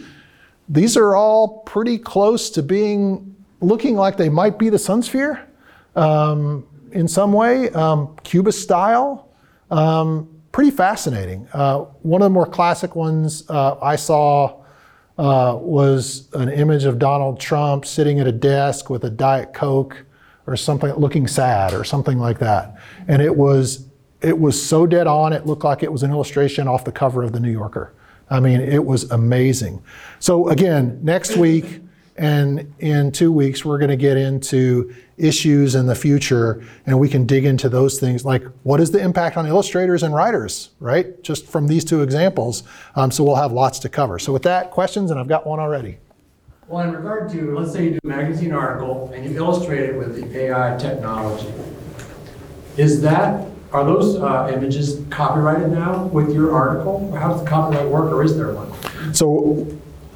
these are all pretty close to being looking like they might be the Sunsphere um, in some way, um, cubist style. Um, pretty fascinating. Uh, one of the more classic ones uh, I saw uh, was an image of Donald Trump sitting at a desk with a Diet Coke or something, looking sad or something like that. And it was it was so dead on. It looked like it was an illustration off the cover of the New Yorker. I mean, it was amazing. So again, next week and in two weeks, we're going to get into issues in the future, and we can dig into those things like what is the impact on illustrators and writers, right? Just from these two examples. Um, so we'll have lots to cover. So with that, questions, and I've got one already. Well, in regard to, let's say you do a magazine article and you illustrate it with the AI technology, is that, are those uh, images copyrighted now with your article? How does the copyright work, or is there one? So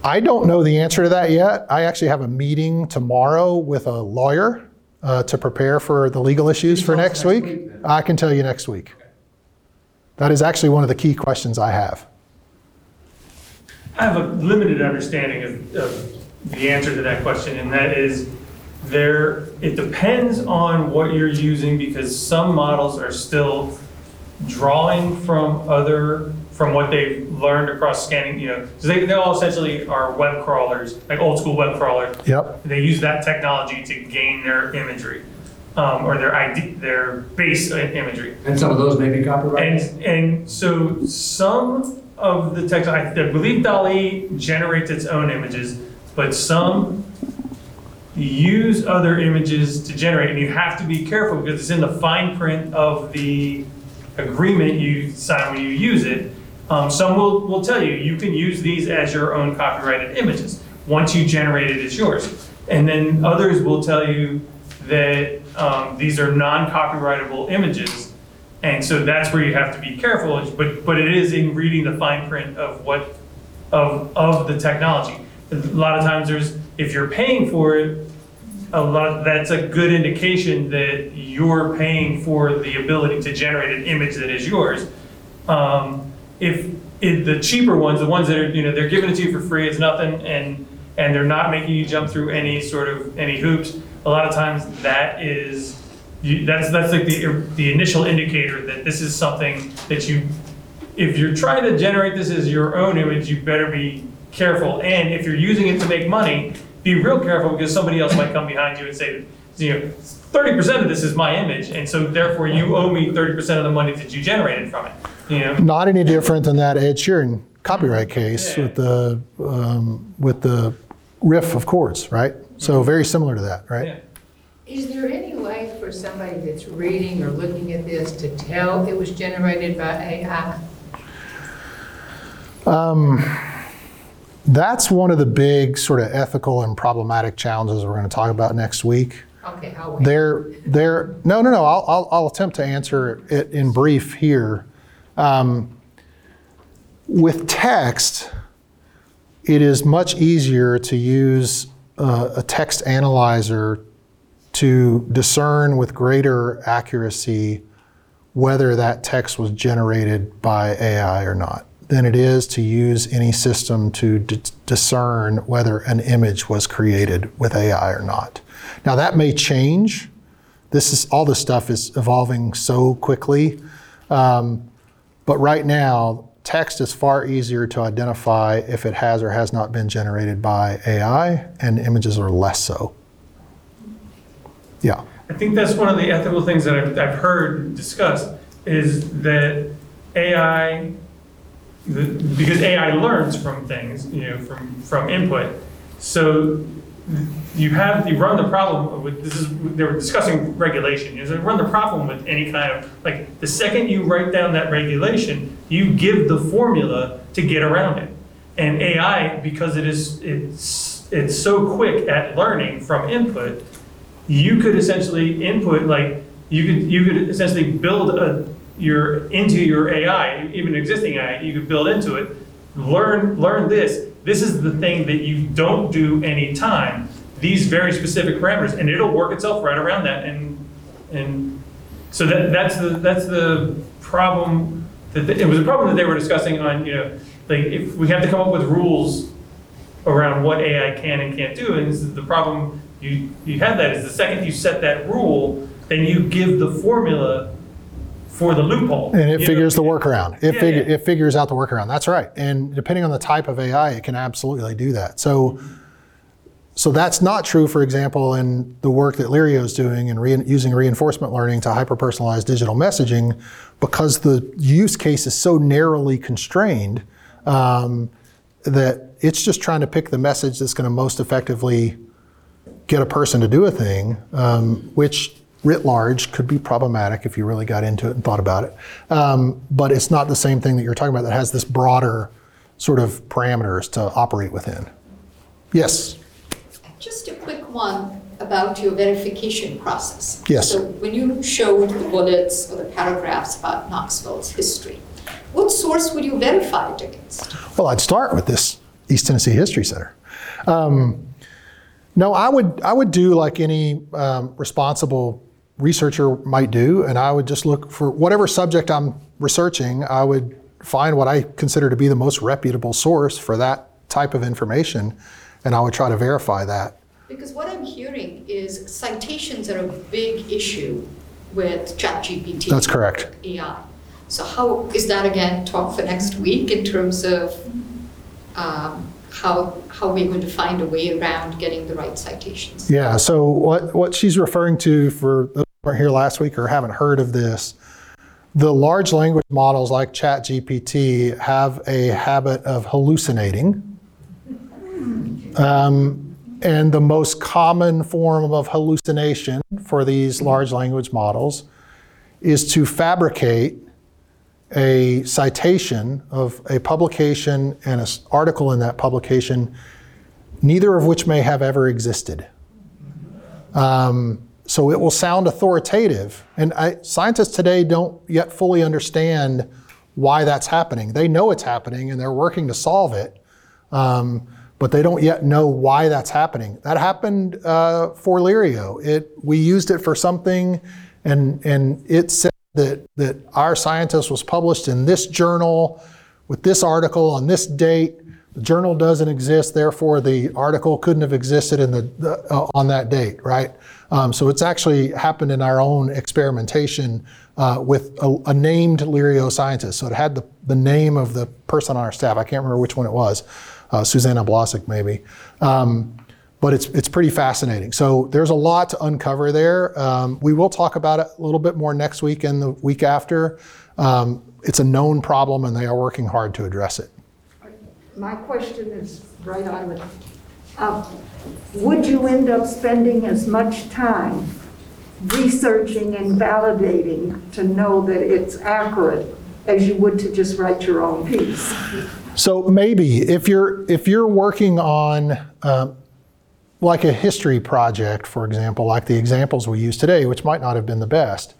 I don't know the answer to that yet. I actually have a meeting tomorrow with a lawyer uh, to prepare for the legal issues for next next week. week. I can tell you next week. That is actually one of the key questions I have. I have a limited understanding of, of the answer to that question, and that is there, it depends on what you're using because some models are still drawing from other, from what they've learned across scanning, you know, 'cause they, they all essentially are web crawlers, like old school web crawlers. Yep. They use that technology to gain their imagery. um, or their ID, their base i- imagery. And some of those may be copyrighted? And, and so some of the text, I I believe DALL-E generates its own images, but some use other images to generate, and you have to be careful because it's in the fine print of the agreement you sign when you use it. Um, some will, will tell you, you can use these as your own copyrighted images. Once you generate it, it's yours. And then others will tell you that, um, these are non-copyrightable images. And so that's where you have to be careful, but, but it is in reading the fine print of what, of, of the technology. A lot of times there's, if you're paying for it, a lot, that's a good indication that you're paying for the ability to generate an image that is yours. Um, if, the cheaper ones, the ones that are, you know, they're giving it to you for free, it's nothing, and, and they're not making you jump through any sort of, any hoops, a lot of times that is, you, that's, that's like the, the initial indicator that this is something that you, if you're trying to generate this as your own image, you better be careful. And if you're using it to make money, be real careful because somebody else might come behind you and say, you know, thirty percent of this is my image, and so therefore you owe me thirty percent of the money that you generated from it. You know, Not any different than that Ed Sheeran copyright case Yeah. with the, um, with the riff of chords, right? So very similar to that, right? yeah. Is there any way for somebody that's reading or looking at this to tell it was generated by AI? That's one of the big sort of ethical and problematic challenges we're going to talk about next week. Okay, I'll wait. There, there, no, no, no, I'll, I'll, I'll attempt to answer it in brief here. Um, with text, it is much easier to use uh, a text analyzer to discern with greater accuracy whether that text was generated by AI or not than it is to use any system to discern whether an image was created with AI or not. Now that may change. This is all this stuff is evolving so quickly, um, but right now text is far easier to identify if it has or has not been generated by AI, and images are less so. Yeah. I think that's one of the ethical things that I've, I've heard discussed is that AI, the, because AI learns from things, you know, from, from input. So you have, you run the problem with, this is, they were discussing regulation, you run the problem with any kind of, like, the second you write down that regulation, you give the formula to get around it. And AI, because it is, it's, it's so quick at learning from input, you could essentially input like you could you could essentially build a your into your AI, even existing AI, you could build into it. Learn learn this. This is the thing that you don't do any time. These very specific parameters, and it'll work itself right around that. And and so that that's the that's the problem. That it was a problem that they were discussing on you know like if we have to come up with rules around what AI can and can't do. And this is the problem you, you have that is the second you set that rule, then you give the formula for the loophole. And it You know? figures the workaround. It Yeah, figure, yeah. it figures out the workaround. That's right. And depending on the type of AI, it can absolutely do that. So, so that's not true, for example, in the work that Lirio is doing and re- using reinforcement learning to hyper-personalize digital messaging, because the use case is so narrowly constrained um, that it's just trying to pick the message that's going to most effectively get a person to do a thing, um, which writ large could be problematic if you really got into it and thought about it. Um, but it's not the same thing that you're talking about that has this broader sort of parameters to operate within. Yes. Just a quick one about your verification process. Yes. So when you showed the bullets or the paragraphs about Knoxville's history, what source would you verify it against? Well, I'd start with this East Tennessee History Center. Um, no, I would I would do like any um, responsible researcher might do, and I would just look for whatever subject I'm researching. I would find what I consider to be the most reputable source for that type of information, and I would try to verify that. Because what I'm hearing is citations are a big issue with ChatGPT. That's correct. AI. So how, is that again talk for next week in terms of um, how, how we're going to find a way around getting the right citations? Yeah. So what what she's referring to for weren't here last week or haven't heard of this, the large language models like ChatGPT have a habit of hallucinating. Um, and the most common form of hallucination for these large language models is to fabricate a citation of a publication and an article in that publication, neither of which may have ever existed. Um, so it will sound authoritative. And I, scientists today don't yet fully understand why that's happening. They know it's happening and they're working to solve it, um, but they don't yet know why that's happening. That happened uh, for Lirio. It, we used it for something, and, and it said that, that our scientist was published in this journal with this article on this date. The journal doesn't exist, therefore the article couldn't have existed in the, the uh, on that date, right? Um, so it's actually happened in our own experimentation uh, with a, a, named Lirio scientist. So it had the, the name of the person on our staff. I can't remember which one it was, uh, Susanna Blasick maybe. Um, but it's, it's pretty fascinating. So there's a lot to uncover there. Um, we will talk about it a little bit more next week and the week after. Um, it's a known problem and they are working hard to address it. My question is right on the, um, would you end up spending as much time researching and validating to know that it's accurate as you would to just write your own piece? So maybe if you're if you're working on um, like a history project, for example, like the examples we use today, which might not have been the best,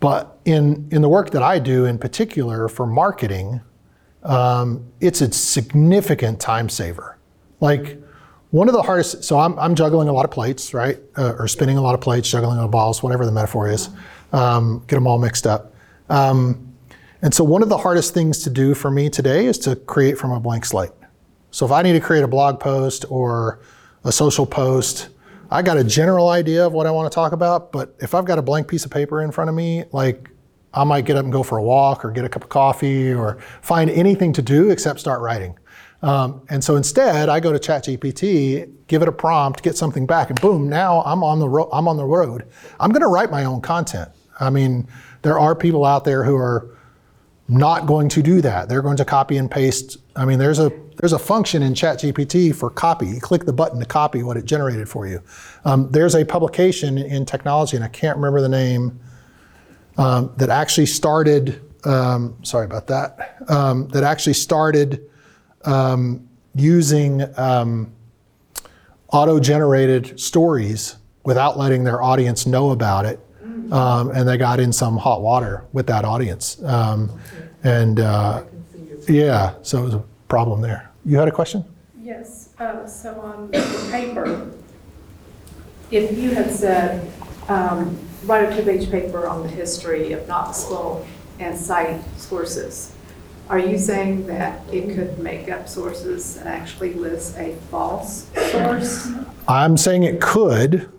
but in in the work that I do in particular for marketing, um, it's a significant time saver. Like one of the hardest, so I'm, I'm juggling a lot of plates, right? Uh, or spinning a lot of plates, juggling a balls, whatever the metaphor is. Um, get them all mixed up. Um, and so one of the hardest things to do for me today is to create from a blank slate. So if I need to create a blog post or a social post, I got a general idea of what I want to talk about, but if I've got a blank piece of paper in front of me, like I might get up and go for a walk or get a cup of coffee or find anything to do except start writing. Um, and so instead, I go to ChatGPT, give it a prompt, get something back, and boom! Now I'm on the ro- I'm on the road. I'm going to write my own content. I mean, there are people out there who are not going to do that. They're going to copy and paste. I mean, there's a there's a function in ChatGPT for copy. You click the button to copy what it generated for you. Um, there's a publication in technology, and I can't remember the name, um, that actually started. Um, sorry about that. Um, that actually started um, using um, auto-generated stories without letting their audience know about it, um, and they got in some hot water with that audience. Um, and uh, yeah, so it was a problem there. You had a question? Yes, uh, so on the paper, if you had said, um, write a two-page paper on the history of Knoxville and cite sources, are you saying that it could make up sources and actually list a false source? I'm saying it could.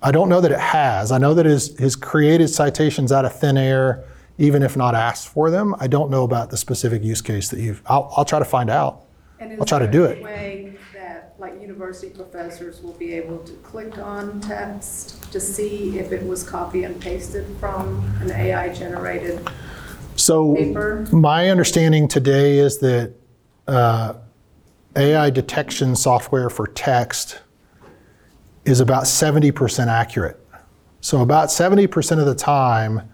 I don't know that it has. I know that it has, has created citations out of thin air, even if not asked for them. I don't know about the specific use case that you've. I'll, I'll try to find out. And is I'll try to there do a it. way that, like, university professors will be able to click on text to see if it was copy and pasted from an AI-generated So paper? my understanding today is that uh, AI detection software for text is about 70% accurate. So about 70% of the time,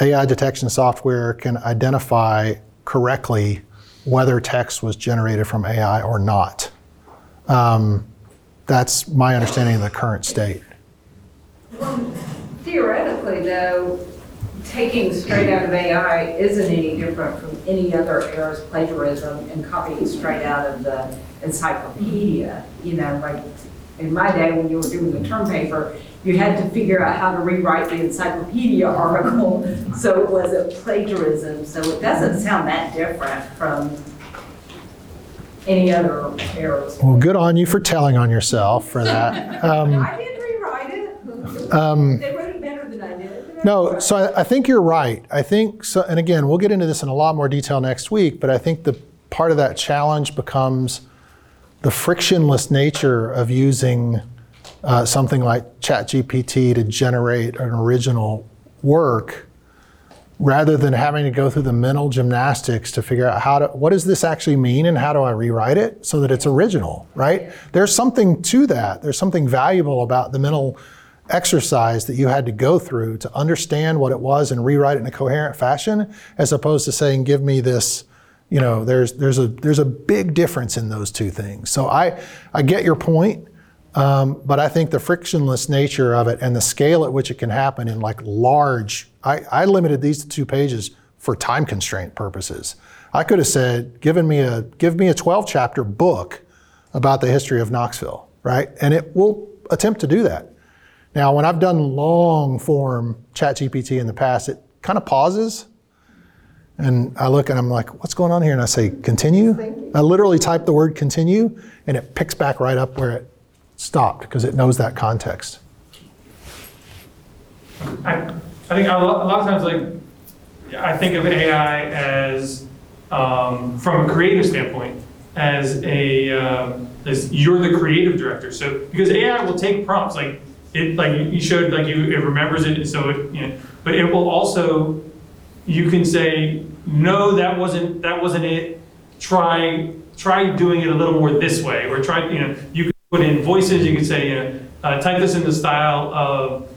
AI detection software can identify correctly whether text was generated from AI or not. Um, that's my understanding of the current state. Well, Theoretically, though, taking straight out of AI isn't any different from any other era's plagiarism and copying straight out of the encyclopedia. You know, like in my day when you were doing the term paper, you had to figure out how to rewrite the encyclopedia article so it wasn't plagiarism. So it doesn't sound that different from any other era's. Well, good on you for telling on yourself for that. Um, I did rewrite it. um, They wrote it better than I did. No, so I, I think you're right. I think so, and again, we'll get into this in a lot more detail next week. But I think the part of that challenge becomes the frictionless nature of using uh, something like ChatGPT to generate an original work rather than having to go through the mental gymnastics to figure out how to what does this actually mean and how do I rewrite it so that it's original, right? There's something to that. There's something valuable about the mental exercise that you had to go through to understand what it was and rewrite it in a coherent fashion as opposed to saying give me this you know there's there's a there's a big difference in those two things so i i get your point um, but I think the frictionless nature of it and the scale at which it can happen in like large, I, I limited these to two pages for time constraint purposes. I could have said, given me a, give me a 12 chapter book about the history of Knoxville, right? And it will attempt to do that. Now, when I've done long form ChatGPT in the past, it kind of pauses. And I look and I'm like, what's going on here? And I say, continue. I literally type the word continue and it picks back right up where it stopped because it knows that context. I, I think a lot, a lot of times, like, I think of AI as, um, from a creative standpoint, as a, um, as you're the creative director. So, because AI will take prompts, like, it, like you showed, like you, it remembers it, so it, you know, but it will also, you can say, no, that wasn't, that wasn't it. Try, try doing it a little more this way, or try, you know, you can put in voices, you can say, you know, uh, type this in the style of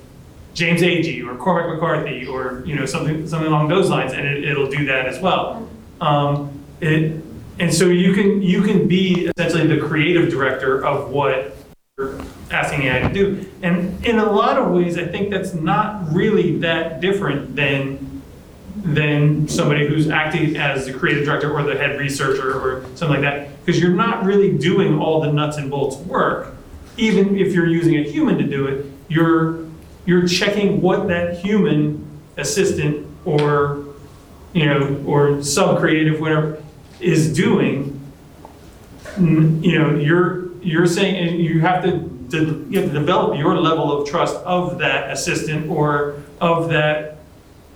James Agee or Cormac McCarthy or you know something something along those lines, and it, it'll do that as well. Um, it and so you can you can be essentially the creative director of what asking AI to do. And in a lot of ways, I think that's not really that different than than somebody who's acting as the creative director or the head researcher or something like that, because you're not really doing all the nuts and bolts work. Even if you're using a human to do it, you're you're checking what that human assistant or you know or sub creative whatever is doing you know you're you're saying you have to de- you have to develop your level of trust of that assistant or of that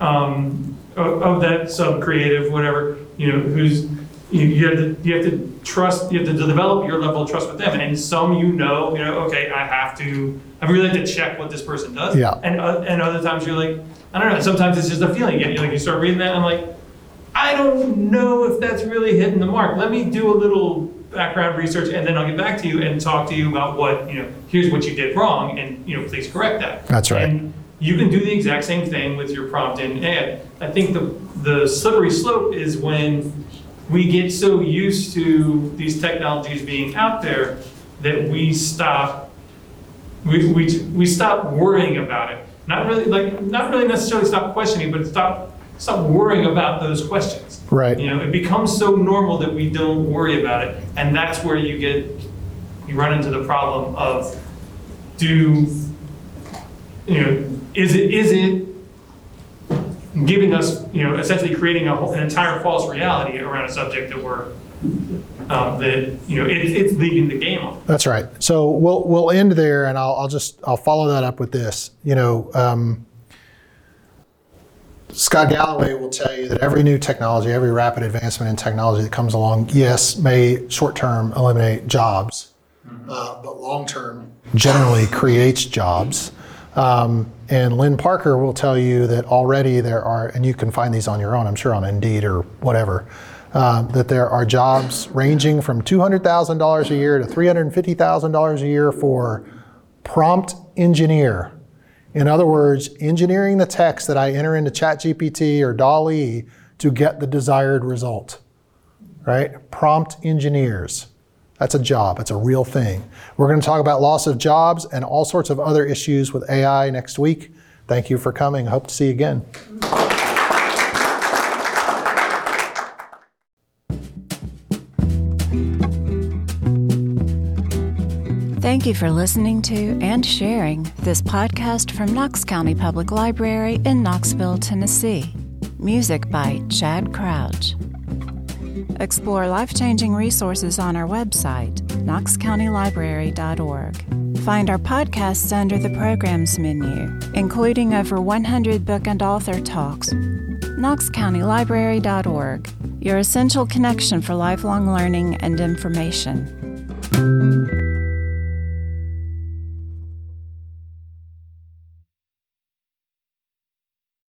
um, of, of that sub creative whatever you know who's you, you have to you have to trust you have to develop your level of trust with them and some you know you know okay I have to I really like to check what this person does Yeah. and uh, and other times you're like I don't know sometimes it's just a feeling you like you start reading that and I'm like I don't know if that's really hitting the mark. Let me do a little background research and then I'll get back to you and talk to you about what, you know, here's what you did wrong and, you know, please correct that. That's right. And you can do the exact same thing with your prompt in AI. I think the, the slippery slope is when we get so used to these technologies being out there that we stop, we, we, we stop worrying about it. Not really, like, not really necessarily stop questioning, but stop, stop worrying about those questions. Right. You know, it becomes so normal that we don't worry about it, and that's where you get, you run into the problem of, do, you know, is it, is it giving us, you know, essentially creating a whole, an entire false reality around a subject that we're, um, that, you know, it, it's leaving the game on. That's right. So we'll we'll end there, and I'll, I'll just I'll follow that up with this. You know, um, Scott Galloway will tell you that every new technology, every rapid advancement in technology that comes along, yes, may short term eliminate jobs, uh, but long term generally creates jobs. Um, and Lynne Parker will tell you that already there are, and you can find these on your own, I'm sure on Indeed or whatever, uh, that there are jobs ranging from $200,000 a year to $350,000 a year for prompt engineer. In other words, engineering the text that I enter into ChatGPT or DALL-E to get the desired result. Right? Prompt engineers. That's a job. It's a real thing. We're going to talk about loss of jobs and all sorts of other issues with AI next week. Thank you for coming. Hope to see you again. Thank you for listening to and sharing this podcast from Knox County Public Library in Knoxville, Tennessee. Music by Chad Crouch. Explore life changing resources on our website, knoxcountylibrary.org. Find our podcasts under the Programs menu, including over 100 book and author talks. knoxcountylibrary.org, your essential connection for lifelong learning and information.